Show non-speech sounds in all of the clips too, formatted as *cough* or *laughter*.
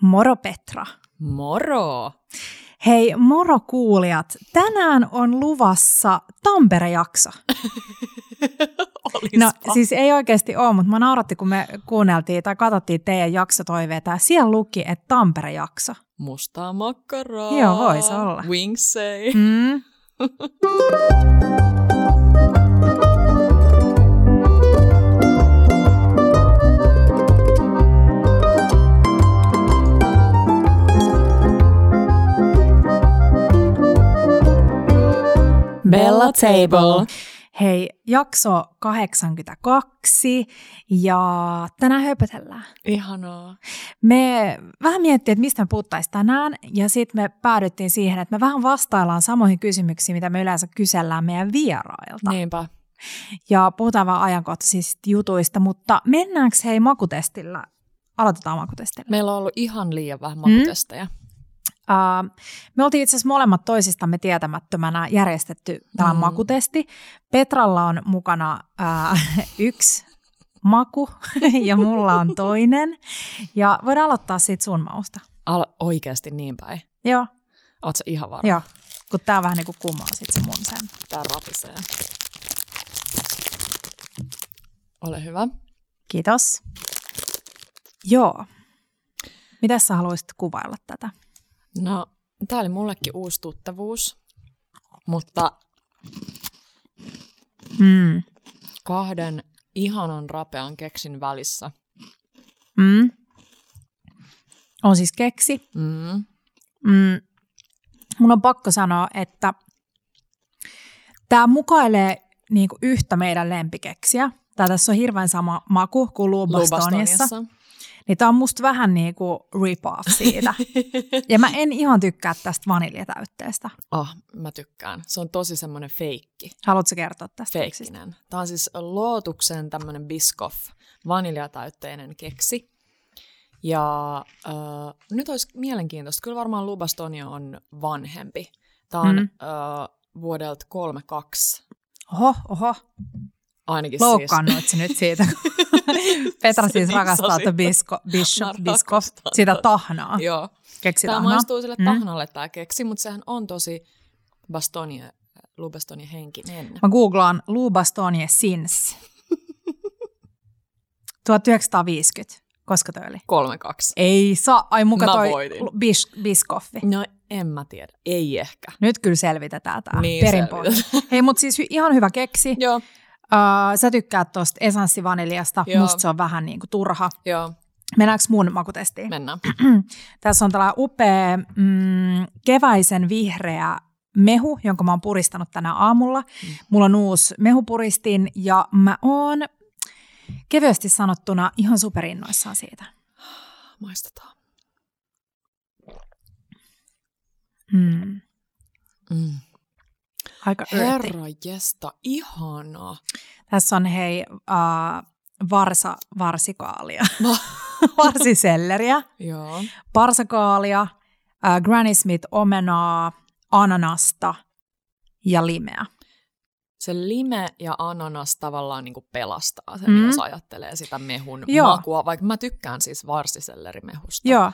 Moro Petra. Moro! Hei moro kuulijat, tänään on luvassa Tampere-jakso. *laughs* No siis ei oikeasti ole, mutta mä nauratti, kun me kuunneltiin tai katsottiin teidän jaksotoiveita ja siellä luki, että Tampere-jakso. Mustaa makkaraa. Joo, voisi olla. Wingsei. Mm. *laughs* Bella Table. Hei, jakso 82 ja tänään höpötellään. Ihanaa. Me vähän miettii, että mistä me puhuttaisiin tänään ja sitten me päädyttiin siihen, että me vähän vastaillaan samoihin kysymyksiin, mitä me yleensä kysellään meidän vierailta. Niinpä. Ja puhutaan vaan ajankohtaisista jutuista, mutta mennäänkö hei makutestillä? Aloitetaan makutestillä. Meillä on ollut ihan liian vähän makutestejä. Uh, me oltiin itse asiassa molemmat toisistamme tietämättömänä järjestetty tämä mm. makutesti. Petralla on mukana uh, *laughs* yksi maku *laughs* ja mulla on toinen. Ja voidaan aloittaa siitä sun mausta. Al- oikeasti niin päin. Joo. Oletko ihan varma? Joo, kun tää vähän niin kuin kumaa sit se mun sen. Tää rapisee. Ole hyvä. Kiitos. Joo. Miten sä haluaisit kuvailla tätä? No, tää oli mullekin uusi tuttavuus, mutta Mm. kahden ihanan rapean keksin välissä. Mm. On siis keksi. Mm. Mm. Mun on pakko sanoa, että tämä mukailee niinku yhtä meidän lempikeksiä. Tää tässä on hirveän sama maku kuin Lubastoniassa. Lubastoniassa. Niin tää on musta vähän niinku rip-off siitä. ja mä en ihan tykkää tästä vaniljatäytteestä. Ah, mä tykkään. Se on tosi semmoinen feikki. Haluatko kertoa tästä keksistä? Feikkinen. Tämä on siis Lootuksen tämmöinen Biscoff vaniljatäytteinen keksi. Ja äh, nyt olisi mielenkiintoista. Kyllä varmaan Lubastonia on vanhempi. Tämä on mm. äh, vuodelta 32. Oho, oho. Ainakin Loukkaannuit sä nyt siitä? *laughs* Petra Se siis niin rakastaa sasi. tätä bisko, Mä bisko, sitä tahnaa. siis. Joo. Keksi Tämä tahnaa. maistuu sille Mm. tahnalle tämä keksi, mutta sehän on tosi Bastonia, Lubastonia henkinen. Mä googlaan Lou Bastogne Sins. 1950. Koska toi oli? 32. Ei saa. Ai muka Mä toi bis, biskoffi. No en mä tiedä. Ei ehkä. Nyt kyllä selvitetään tää Niin perinpohja. Hei, mutta siis ihan hyvä keksi. Joo, Uh, sä tykkäät tosta esanssivaniljasta. Joo. Musta se on vähän niinku turha. joo. Mennäänkö mun makutestiin? Mennään. *clears throat* Tässä on tällainen upea mm, keväisen vihreä mehu, jonka mä oon puristanut tänä aamulla. Mm. Mulla on uusi mehupuristin ja mä oon kevyesti sanottuna ihan superinnoissaan siitä. *sighs* Maistetaan. Mm. Mm. Aika. Herra jesta, ihanaa. Tässä on hei uh, varsa, varsikaalia, Va- *laughs* *laughs* varsiselleriä, Joo. parsakaalia, uh, Granny Smith omenaa, ananasta ja limeä. Se lime ja ananas tavallaan niin pelastaa sen, mm. jos ajattelee sitä mehun Joo. makua, vaikka mä tykkään siis varsisellerimehusta. Joo,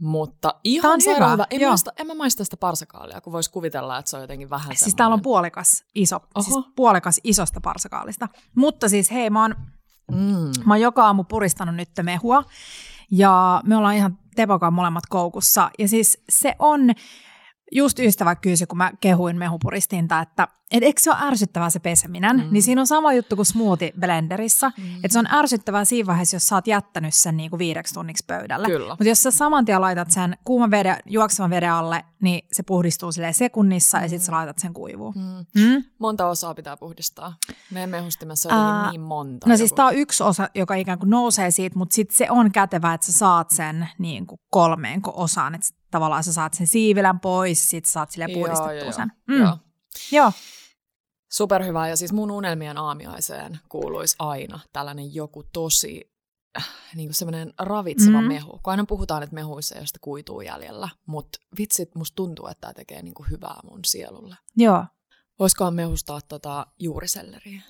Mutta ihan hyvä, hyvä. En, joo. maista, en mä maista sitä parsakaalia, kun voisi kuvitella, että se on jotenkin vähän siis täällä on semmoinen- puolikas, iso, siis Oho. puolikas isosta parsakaalista. Mutta siis hei, mä oon Mm. Mä oon joka aamu puristanut nyt mehua ja me ollaan ihan Tepokan molemmat koukussa. Ja siis se on, just ystävä kysyi, kun mä kehuin mehupuristinta, että et eikö se ole ärsyttävää se peseminen? Mm. Mm. Niin siinä on sama juttu kuin smoothie blenderissa, mm. Mm. että se on ärsyttävää siinä vaiheessa, jos sä oot jättänyt sen niinku viideksi tunniksi pöydälle. Mutta jos sä saman tien laitat sen kuuman veden, juoksevan veden alle, niin se puhdistuu sekunnissa ja sitten sä laitat sen kuivuun. Mm. Mm? Monta osaa pitää puhdistaa. Meidän mehustimessa on Ää, niin monta. No siis joku- tämä on yksi osa, joka ikään kuin nousee siitä, mutta sitten se on kätevää, että sä saat sen niin kuin kolmeen osaan. Että tavallaan sä saat sen siivilän pois, sit sä saat sille puhdistettua joo, sen. joo. Mm. Joo. Joo. Superhyvä. Ja siis mun unelmien aamiaiseen kuuluisi aina tällainen joku tosi äh, niin kuin semmoinen ravitseva Mm. mehu. Kun aina puhutaan, että mehuissa ei ole sitä kuituu jäljellä, mutta vitsit, musta tuntuu, että tämä tekee niin kuin hyvää mun sielulle. Joo. Voisikohan mehustaa tota juuriselleriä?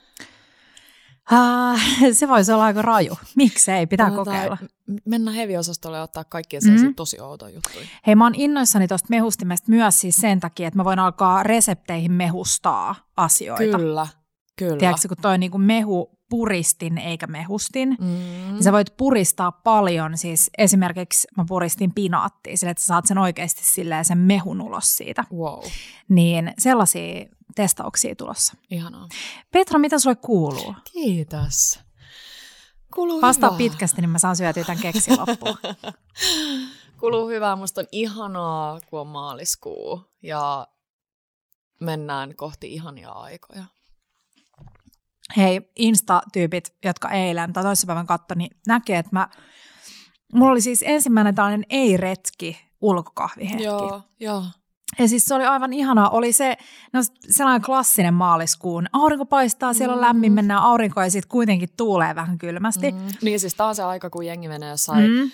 Uh, *laughs* se voisi olla aika raju. Miksei? Pitää Tota, kokeilla. Mennä heavy-osastolle ja ottaa kaikkia sellaisia Mm. tosi outoja juttuja. Hei, mä oon innoissani tuosta mehustimesta myös siis sen takia, että mä voin alkaa resepteihin mehustaa asioita. Kyllä, kyllä. Tiedätkö, kun toi niinku mehu puristin eikä mehustin, Mm. niin sä voit puristaa paljon. Siis esimerkiksi mä puristin pinaattia, sillä että sä saat sen oikeasti silleen sen mehun ulos siitä. Wow, Niin sellaisia testauksia tulossa. ihanaa. Petra, mitä sulle kuuluu? Kiitos. Kuuluu Vastaa hyvää. pitkästi, niin mä saan syötyä tämän keksin loppuun. *laughs* Kuuluu hyvää. Musta on ihanaa, kun on maaliskuu ja mennään kohti ihania aikoja. Hei, Insta-tyypit, jotka eilen tai toissapäivän katsoi, niin näkee, että mä, mulla oli siis ensimmäinen tällainen ei-retki ulkokahvihetki. Joo, joo. Ja siis se oli aivan ihanaa. Oli se no, sellainen klassinen maaliskuun. Aurinko paistaa, siellä on Mm. lämmin, mennään aurinkoon ja sitten kuitenkin tuulee vähän kylmästi. Mm. Niin siis tää on se aika, kun jengi menee jossain mm.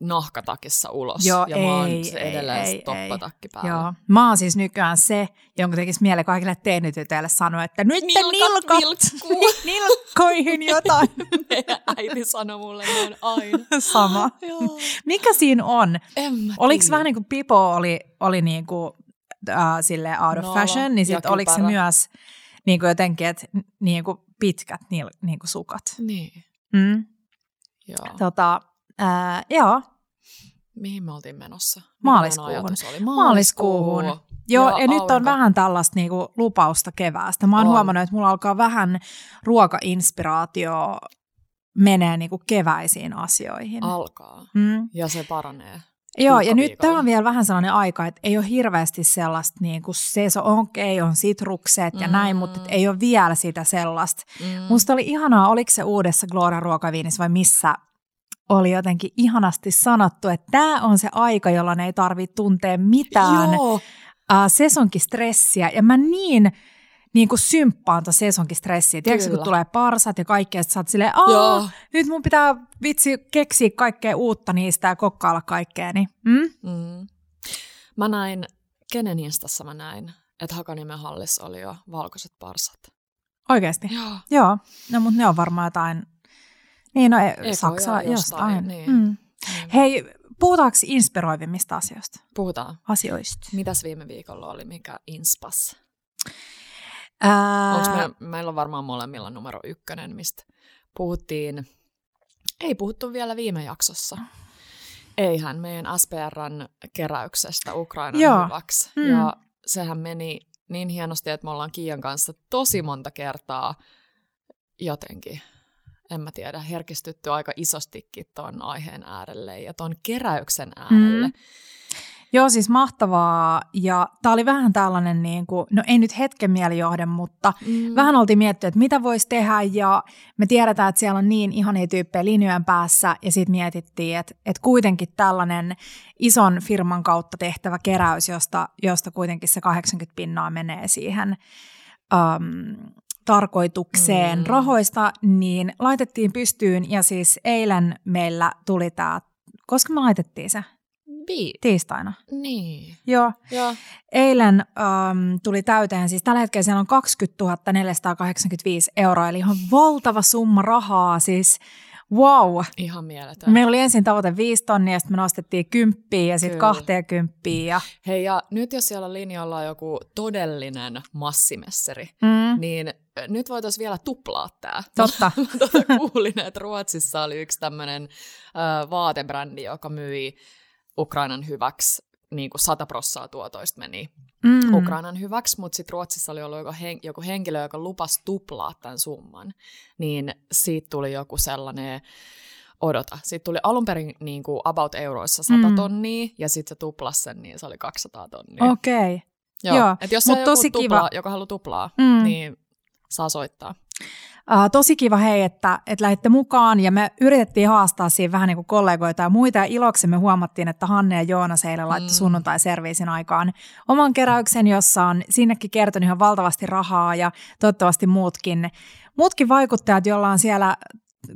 Nahkatakissa ulos. Joo, ja mä oon ei, ei, edelleen ei, toppatakki päällä. Joo. Mä oon siis nykyään se, jonka tekisi mieleen kaikille teinitytöille sanoa, että nyt Nilkat nilkat, vilkkuu. *laughs* nilkkoihin jotain. *laughs* Meidän äiti sanoi mulle noin aina. Sama. Joo. Mikä siinä on? Oliko vähän niin kuin Pipo oli, oli niin kuin, äh, sille out of Nolo fashion, niin sitten oliko se myös niin kuin jotenkin, että niin kuin pitkät niin, niin kuin sukat. Niin, Mm. joo. Tota, äh, joo, Mihin me oltiin menossa? Maaliskuuhun. Oli? Maaliskuuhun. Joo, ja, ja nyt on vähän tällaista niinku lupausta keväästä. Mä oon On. huomannut, että mulla alkaa vähän ruokainspiraatio menee niinku keväisiin asioihin. Alkaa. Mm. Ja se paranee. Joo, ja nyt tämä on vielä vähän sellainen aika, että ei ole hirveästi sellaista, niin kuin se, se on, okei, on sitrukset ja Mm. näin, mutta et ei ole vielä sitä sellaista. Mm. Musta oli ihanaa, oliko se uudessa Gloria ruokaviinissä vai missä oli jotenkin ihanasti sanottu, että tämä on se aika, jolloin ei tarvitse tuntea mitään Joo, uh, sesonkistressiä. Ja mä niin, niin kuin symppaan tuon sesonkistressiä. Tiedätkö, kun tulee parsat ja kaikkea, että sä oot silleen, Joo. Nyt mun pitää vitsi keksiä kaikkea uutta niistä ja kokkailla kaikkea. Niin, mm? Mm. Mä näin, kenen instassa mä näin, että Hakaniemen hallissa oli jo valkoiset parsat. Oikeasti. Joo. Joo, no mutta ne on varmaan jotain, niin no e- Ekoja Saksaa jostain, niin. Mm. Hei, puhutaanko inspiroivimmista asioista? Puhutaan. Asioista. Mitäs viime viikolla oli, mikä inspas? Ää, Onks me, meillä on varmaan molemmilla numero ykkönen, mistä puhuttiin, ei puhuttu vielä viime jaksossa. Eihän meidän SPRn keräyksestä Ukrainan Joo. hyväksi. Mm. Ja sehän meni niin hienosti, että me ollaan Kiian kanssa tosi monta kertaa jotenkin, en mä tiedä, herkistytty aika isostikin ton aiheen äärelle ja ton keräyksen äärelle. Mm. Joo, siis mahtavaa. Ja tämä oli vähän tällainen, niin kuin, no ei nyt hetken mielijohde, mutta Mm. vähän oltiin miettinyt, että mitä voisi tehdä ja me tiedetään, että siellä on niin ihania tyyppejä linjojen päässä ja sitten mietittiin, että, että kuitenkin tällainen ison firman kautta tehtävä keräys, josta, josta kuitenkin se 80 pinnaa menee siihen um, tarkoitukseen Mm. rahoista, niin laitettiin pystyyn ja siis eilen meillä tuli tämä, koska me laitettiin se? Bi- Tiistaina. Niin. Joo. Joo. Eilen äm, tuli täyteen, siis tällä hetkellä siellä on 20 485 euroa, eli ihan valtava summa rahaa, siis wow. Ihan mieletön. Meillä oli ensin tavoite 5 tonnia, sitten me nostettiin kymppiä ja sitten Kyllä. 20 ja Hei, ja nyt jos siellä linjalla on joku todellinen massimesseri, mm, niin ö, nyt voitaisiin vielä tuplaa tämä. *laughs* totta. *laughs* tota kuulin, että Ruotsissa oli yksi tämmöinen ö, vaatebrändi, joka myi Ukrainan hyväksi, niin kuin 100 prossaa tuotoista meni Mm. Ukrainan hyväksi, mutta sitten Ruotsissa oli ollut joku, hen- joku henkilö, joka lupasi tuplaa tämän summan, niin siitä tuli joku sellainen, odota, siitä tuli alun perin niin kuin about euroissa 100 Mm. tonnia, ja sitten se tuplasi sen, niin se oli 200 tonnia. Okei. Joo. Joo, Et jos mut on joku tosi tuplaa, kiva. joka haluaa tuplaa, Mm. niin saa soittaa. Uh, tosi kiva hei, että, että lähditte mukaan ja me yritettiin haastaa siinä vähän niin kuin kollegoita ja muita ja iloksemme huomattiin, että Hanne ja Joonas eilen laittoi Mm. sunnuntai-serviisin aikaan oman keräyksen, jossa on sinnekin kertonut ihan valtavasti rahaa ja toivottavasti muutkin, muutkin vaikuttajat, joilla on siellä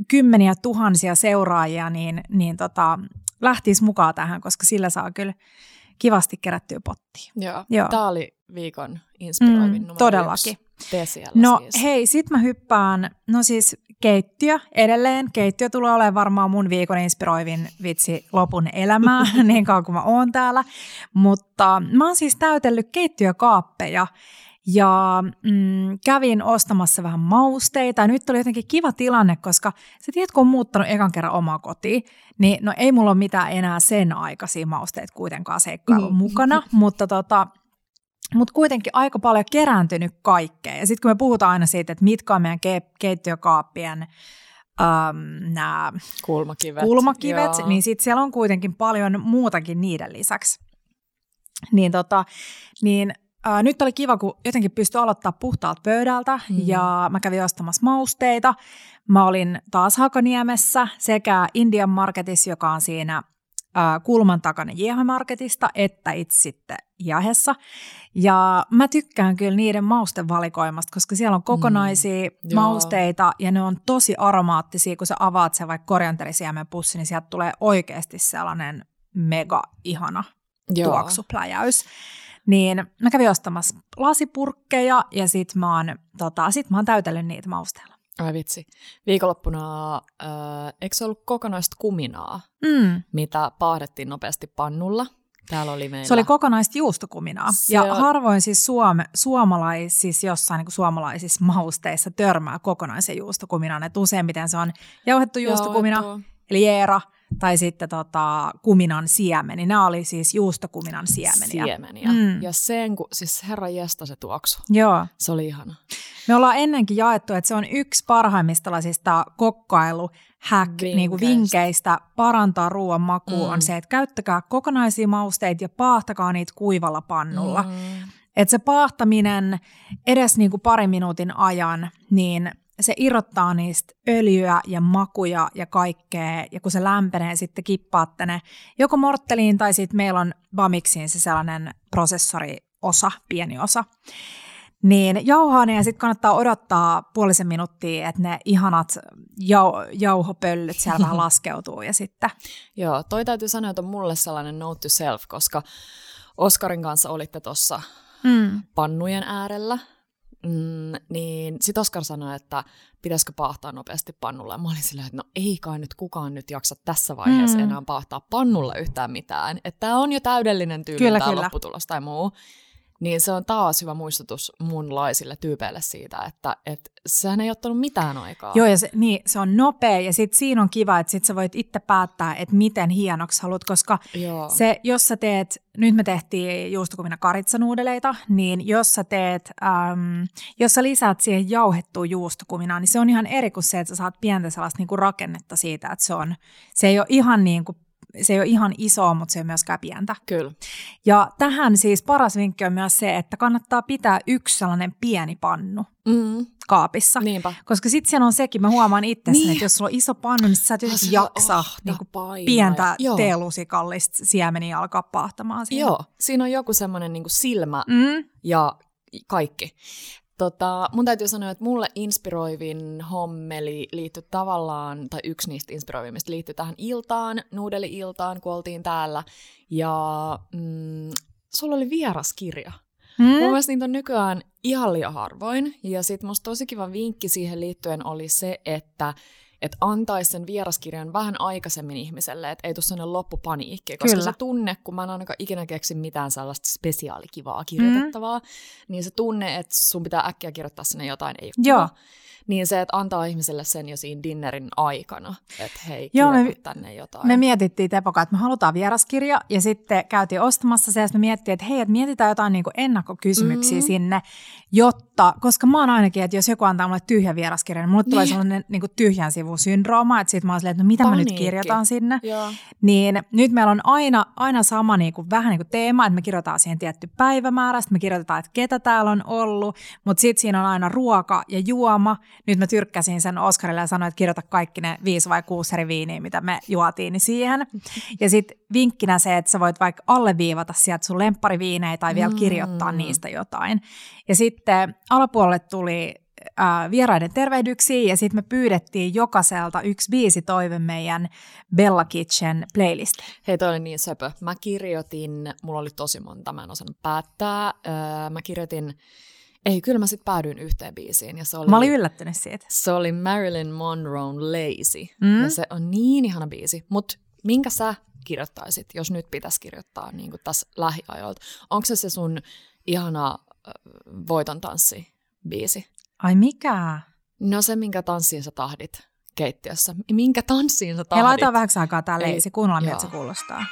kymmeniä tuhansia seuraajia, niin, niin tota, lähtisi mukaan tähän, koska sillä saa kyllä kivasti kerättyä pottiin. Joo. Joo. Tämä oli viikon inspiroivin Mm, numero todellakin. yksi. Tee siellä No siis. hei, sit mä hyppään, no siis keittiö edelleen. Keittiö tulee olemaan varmaan mun viikon inspiroivin vitsi lopun elämää, *laughs* *laughs* niin kauan kuin mä oon täällä. Mutta mä oon siis täytellyt keittiökaappeja ja mm, kävin ostamassa vähän mausteita. Ja nyt oli jotenkin kiva tilanne, koska sä tiedät, kun on muuttanut ekan kerran omaa kotiin, niin no ei mulla ole mitään enää sen aikaisia mausteita kuitenkaan seikkailun Mm. mukana, mutta tota, mutta kuitenkin aika paljon kerääntynyt kaikkea. Ja sitten kun me puhutaan aina siitä, että mitkä on meidän ke- keittiökaappien äm, nämä Kulmakivet. kulmakivet, Joo. niin sitten siellä on kuitenkin paljon muutakin niiden lisäksi. Niin, tota, niin ää, nyt oli kiva, kun jotenkin pystyi aloittaa puhtaalta pöydältä Mm. ja mä kävin ostamassa mausteita. Mä olin taas Hakaniemessä sekä Indian Marketissa, joka on siinä ää, kulman takana Jeha-marketista, että itse sitten Jahessa. Ja mä tykkään kyllä niiden maustevalikoimasta, koska siellä on kokonaisia mm, joo. mausteita ja ne on tosi aromaattisia, kun sä avaat sen vaikka korianterisiemen pussi, niin sieltä tulee oikeasti sellainen mega ihana Joo. tuoksupläjäys. Niin mä kävin ostamassa lasipurkkeja ja sit mä oon, tota, sit mä oon täytellyt niitä mausteella. Ai vitsi. Viikonloppuna, äh, eikö se ollut kokonaista kuminaa, Mm. mitä paahdettiin nopeasti pannulla? Täällä oli meillä. Se oli kokonaista juustokuminaa. Se ja on- harvoin siis suome, suomalaisissa, jossain niin suomalaisissa mausteissa törmää kokonaisen juustokuminaan. Et useimmiten se on jauhettu juustokumina, Jauhettua. eli jeera, tai sitten tota, kuminan siemeni. Nämä oli siis juustokuminan siemeniä. Siemeniä. Mm. Ja sen, kun, siis herra jesta se tuoksu. Joo. Se oli ihana. Me ollaan ennenkin jaettu, että se on yksi parhaimmista tällaisista kokkailu hack niin kuin vinkkeistä parantaa ruoan makua Mm. on se, että käyttäkää kokonaisia mausteita ja paahtakaa niitä kuivalla pannulla. Mm. Mm. Että se paahtaminen edes niin kuin parin minuutin ajan, niin se irrottaa niistä öljyä ja makuja ja kaikkea, ja kun se lämpenee, sitten kippaatte ne joko mortteliin tai sitten meillä on Bamixiin se sellainen prosessoriosa, pieni osa. Niin jauhaa ne ja sitten kannattaa odottaa puolisen minuuttia, että ne ihanat jau- jauhopöllyt siellä vähän *laughs* laskeutuu ja sitten. Joo, toi täytyy sanoa, että on mulle sellainen note to self, koska Oskarin kanssa olitte tuossa Mm. pannujen äärellä, mm, niin sit Oskar sanoi, että pitäisikö paahtaa nopeasti pannulla. Ja mä olin silleen, että no ei kai nyt kukaan nyt jaksa tässä vaiheessa Mm. mm. enää paahtaa pannulla yhtään mitään. Että tämä on jo täydellinen tyyli Kyllä, tämä kyllä. lopputulos tai muu. Niin se on taas hyvä muistutus munlaisille tyypeille siitä, että et sehän ei ottanut mitään aikaa. Joo, ja se, niin, se on nopea ja sitten siinä on kiva, että sit sä voit itse päättää, että miten hienoksi haluat, koska Joo. se, jos sä teet, nyt me tehtiin juustokumina karitsanuudeleita, niin jos sä teet, äm, jos sä lisäät siihen jauhettua juustokuminaa, niin se on ihan eri kuin se, että sä saat pientä sellaista niinku rakennetta siitä, että se on, se ei ole ihan niin kuin, se ei ole ihan iso, mutta se ei ole myöskään pientä. Kyllä. Ja tähän siis paras vinkki on myös se, että kannattaa pitää yksi sellainen pieni pannu Mm, kaapissa. niinpä. Koska sitten siellä on sekin, mä huomaan itsessäni, Niin. että jos sulla on iso pannu, niin sä et jotenkin jaksa niin kuin painaa pientä ja- joo. teelusikallista siemeniä alkaa paahtamaan siinä. Joo, siinä on joku semmoinen niin silmä Mm. ja kaikki. Tota, mun täytyy sanoa, että mulle inspiroivin hommeli liittyi tavallaan, tai yksi niistä inspiroivimmista liittyi tähän iltaan, nuudeli-iltaan, kun oltiin täällä. Ja mm, sulla oli vieraskirja. Mm. Mun mielestä niitä on nykyään ihan liian harvoin. Ja sit musta tosi kiva vinkki siihen liittyen oli se, että et antaisi sen vieraskirjan vähän aikaisemmin ihmiselle, että ei tule sellainen loppupaniikki. Koska Kyllä. se tunne, kun mä en ainakaan ikinä keksi mitään sellaista spesiaalikivaa kirjoitettavaa, mm. niin se tunne, että sun pitää äkkiä kirjoittaa sinne jotain, ei ole Joo. Niin se, että antaa ihmiselle sen jo siinä dinnerin aikana, että hei, Joo, me- tänne jotain. Me mietittiin Tepoka, että me halutaan vieraskirja ja sitten käytiin ostamassa se ja me mietittiin, että hei, että mietitään jotain niin ennakkokysymyksiä Mm. mm. sinne, jotta, koska mä oon ainakin, että jos joku antaa mulle tyhjän vieraskirjan, niin mulle tulee Niin. sellainen niin tyhjän sivun syndrooma, että sitten mä oon silleen, että no mitä mä nyt Paniikki. kirjoitan sinne. Joo. Niin nyt meillä on aina, aina sama niin kuin, vähän niin kuin teema, että me kirjoitetaan siihen tietty päivämäärä, sitten me kirjoitetaan, että ketä täällä on ollut, mutta sitten siinä on aina ruoka ja juoma. Nyt mä tyrkkäsin sen Oskarille ja sanoin, että kirjoita kaikki ne viisi vai kuusi eri viiniä, mitä me juotiin niin siihen. Ja sitten vinkkinä se, että sä voit vaikka alleviivata sieltä sun lemppariviinejä tai vielä kirjoittaa Mm. niistä jotain. Ja sitten alapuolelle tuli äh, vieraiden tervehdyksiä ja sitten me pyydettiin jokaiselta yksi biisi toive meidän Bella Kitchen playlistiin. Hei, toi oli niin söpö. Mä kirjoitin, mulla oli tosi monta, mä en osannut päättää. Öö, mä kirjoitin Ei, kyllä mä sitten päädyin yhteen biisiin. Ja se oli, Mä olin yllättynyt siitä. Se oli Marilyn Monroe Lazy. Mm. Ja se on niin ihana biisi. Mutta minkä sä kirjoittaisit, jos nyt pitäisi kirjoittaa niin tässä lähiajoilta? Onko se se sun ihana voiton tanssi biisi? Ai mikä? No se, minkä tanssiin sä tahdit keittiössä. Minkä tanssiin sä tahdit? Hei, laitetaan vähäksi aikaa tää leisi. Kuunnellaan, miltä se kuulostaa.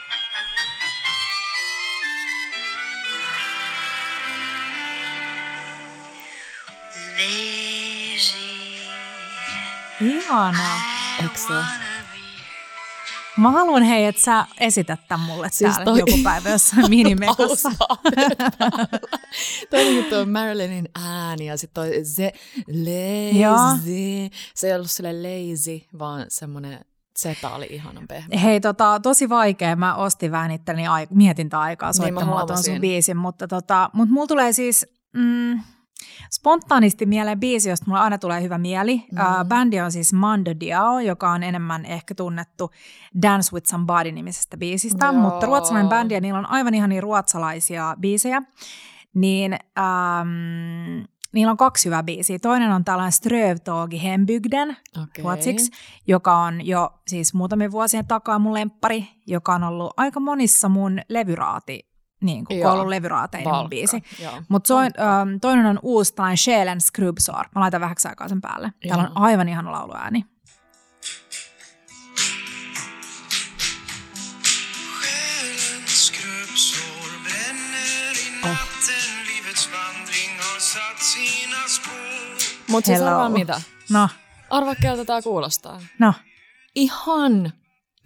Ihanaa. Eikö se? Mä haluan hei, että sä esität tämän mulle siis täällä toi... joku päivä jossain *laughs* minimekossa. toi on tuo Marilynin ääni ja sitten toi se lazy. Se ei ollut sille lazy, vaan semmoinen Zeta oli ihanan pehmeä. Hei, tota, tosi vaikea. Mä ostin vähän itteni ai- mietintäaikaa soittamaan niin tuon sun biisin, mutta, tota, mutta mulla tulee siis... Mm, Spontaanisti mieleen biisi, josta mulla aina tulee hyvä mieli. Mm. Uh, bändi on siis Mando Diao, joka on enemmän ehkä tunnettu Dance with Somebody-nimisestä biisistä, Joo. mutta ruotsalainen bändi ja niillä on aivan ihan niin ruotsalaisia biisejä. Niin um, niillä on kaksi hyvää biisiä. Toinen on tällainen Strövtågi Hembygden okay. ruotsiksi, joka on jo siis muutamia vuosien takaa mun lemppari, joka on ollut aika monissa mun levyraati niin kuin koulun levyraateinen Valkka, biisi. Mutta ähm, toinen on uusi tällainen Själen Skrubsor. Mä laitan vähäksi aikaa sen päälle. Täällä on aivan ihana lauluääni. Oh. Mutta siis arvaa mitä? No. Arvaa, keltä tää kuulostaa. No. Ihan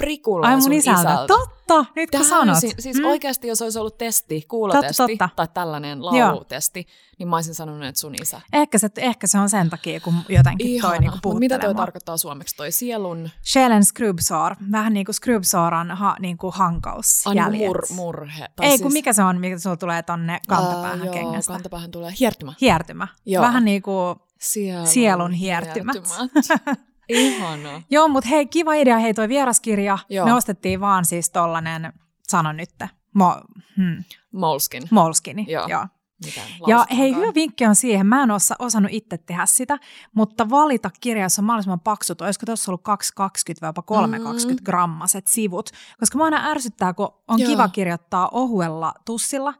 prikulla Ai mun isältä. isältä. Totta, nyt kun sanot. Siis mm. oikeasti, jos olisi ollut testi, kuulotesti totta, totta. tai tällainen laulutesti, Joo. niin mä olisin sanonut, että sun isä. Ehkä se, ehkä se on sen takia, kun jotenkin Ihana. toi niinku mitä toi tarkoittaa suomeksi, toi sielun? Själen skrubsår, vähän niin kuin skrubsåran ha, niin kuin hankausjäljet. Mur, murhe. Tai Ei, siis... kun mikä se on, mikä sulla tulee tonne kantapäähän uh, kengästä? kantapäähän tulee hiertymä. Hiertymä. Joo. Vähän niin kuin sielun, sielun hiertymät. hiertymät. *laughs* Ihana. *laughs* Joo, mutta hei, kiva idea. Hei, toi vieraskirja. Joo. Me ostettiin vaan siis tollanen, sano nyt, Mo, hmm. Molskin. Molskini, joo. joo. ja hei, hyvä vinkki on siihen, mä en osa, osannut itse tehdä sitä, mutta valita kirjassa mahdollisimman paksut, olisiko tuossa ollut 220 vai jopa 320 mm. grammaset sivut, koska mä aina ärsyttää, kun on Joo. kiva kirjoittaa ohuella tussilla,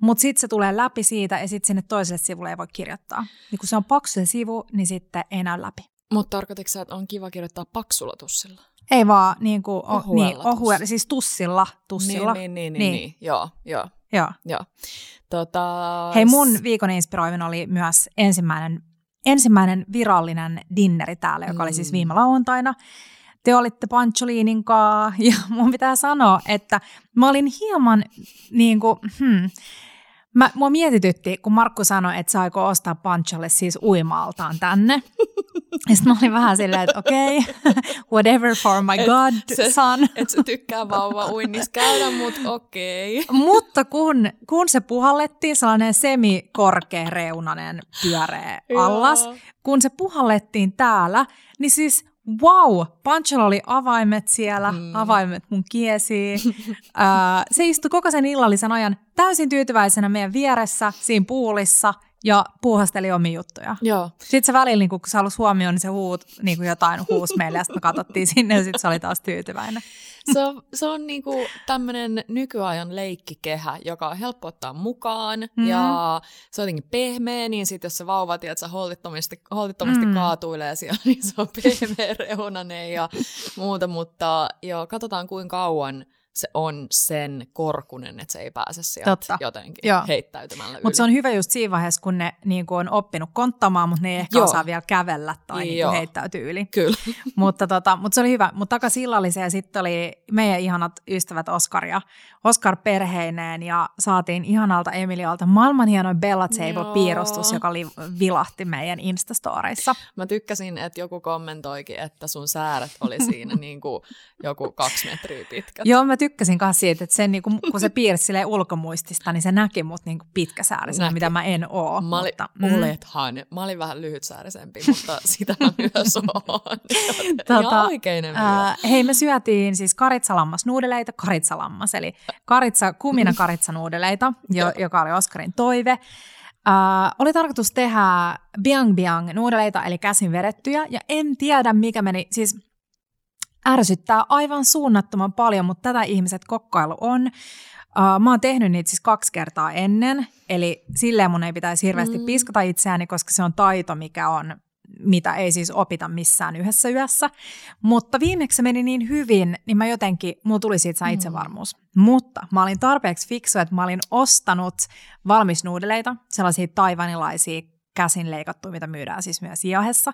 mutta sitten se tulee läpi siitä ja sitten sinne toiselle sivulle ei voi kirjoittaa. Niin kun se on paksu se sivu, niin sitten ei näy läpi. Mutta tarkoitiko sä, että on kiva kirjoittaa paksulla tussilla? Ei vaan niin kuin, oh, niin, ohuella, siis tussilla. tussilla. Niin, niin, niin, niin, niin. niin. Joo, joo. Joo. joo. Tota... Hei, mun viikon inspiroivin oli myös ensimmäinen, ensimmäinen virallinen dinneri täällä, joka mm. oli siis mm. viime lauantaina. Te olitte Pancholiinin *laughs* ja mun pitää sanoa, että mä olin hieman niin kuin, hmm, Mä, mua mietitytti, kun Markku sanoi, että saiko ostaa Panchalle siis uimaaltaan tänne. *laughs* Ja sitten mä olin vähän silleen, että okei, okay, *laughs* whatever for my et, god se, son. Et sä tykkää vauva uinnissa käydä, mutta okei. Okay. Mutta kun, kun se puhallettiin, sellainen semikorkea reunanen pyöreä allas, kun se puhallettiin täällä, niin siis wow, Pancholla oli avaimet siellä, mm. avaimet mun kiesiin. *laughs* se istui koko sen illallisen ajan täysin tyytyväisenä meidän vieressä siinä puulissa ja puuhasteli omia juttuja. Joo. Sitten se välillä, niin kun se halusi huomioon, niin se huut, niin kuin jotain huus meille ja sitten me katsottiin sinne ja sitten se oli taas tyytyväinen. Se on, se on niinku tämmöinen nykyajan leikkikehä, joka on helppo ottaa mukaan mm. ja se on jotenkin pehmeä, niin sitten jos se vauva tiedät, holtittomasti, holtittomasti mm. kaatuilee siellä, niin se on pehmeä reunanen ja muuta, mutta joo, katsotaan kuinka kauan se on sen korkunen, että se ei pääse sieltä Totta. jotenkin Joo. heittäytymällä Mutta se on hyvä just siinä vaiheessa, kun ne niin kuin on oppinut konttamaan, mutta ne ei ehkä Joo. osaa vielä kävellä tai niin kuin heittäytyä yli. Kyllä. *laughs* mutta, tota, mutta se oli hyvä. Mutta takaisin illalliseen sitten oli meidän ihanat ystävät Oskar ja Oskar perheineen ja saatiin ihanalta Emilialta maailman hienoin Bella Table-piirustus, joka oli, vilahti meidän Instastoreissa. Mä tykkäsin, että joku kommentoikin, että sun sääret oli siinä *laughs* niin kuin joku kaksi metriä pitkät. Joo, mä tykkäsin myös siitä, että sen, niin kuin, kun se piirsi ulkomuistista, niin se näki mut niin pitkäsäärisenä, mitä mä en oo. Mä olin, mutta, mm. olethan. Mä olin vähän lyhytsäärisempi, mutta *laughs* sitä mä myös oon. *laughs* tota, oikein äh, Hei, me syötiin siis karitsalammasnuudeleita, karitsalammas, eli karitsa, kumina karitsanuudeleita, jo, joka oli Oskarin toive. Uh, oli tarkoitus tehdä biang biang nuudeleita, eli käsin vedettyjä, ja en tiedä mikä meni, siis ärsyttää aivan suunnattoman paljon, mutta tätä ihmiset kokkailu on. Uh, mä oon tehnyt niitä siis kaksi kertaa ennen, eli silleen mun ei pitäisi hirveästi mm. piskata itseäni, koska se on taito, mikä on mitä ei siis opita missään yhdessä yössä. Mutta viimeksi se meni niin hyvin, niin mä jotenkin, mulla tuli siitä mm. itsevarmuus. Mm. Mutta mä olin tarpeeksi fiksu, että mä olin ostanut valmisnuudeleita, sellaisia taivanilaisia käsin leikattuja, mitä myydään siis myös Jahessa.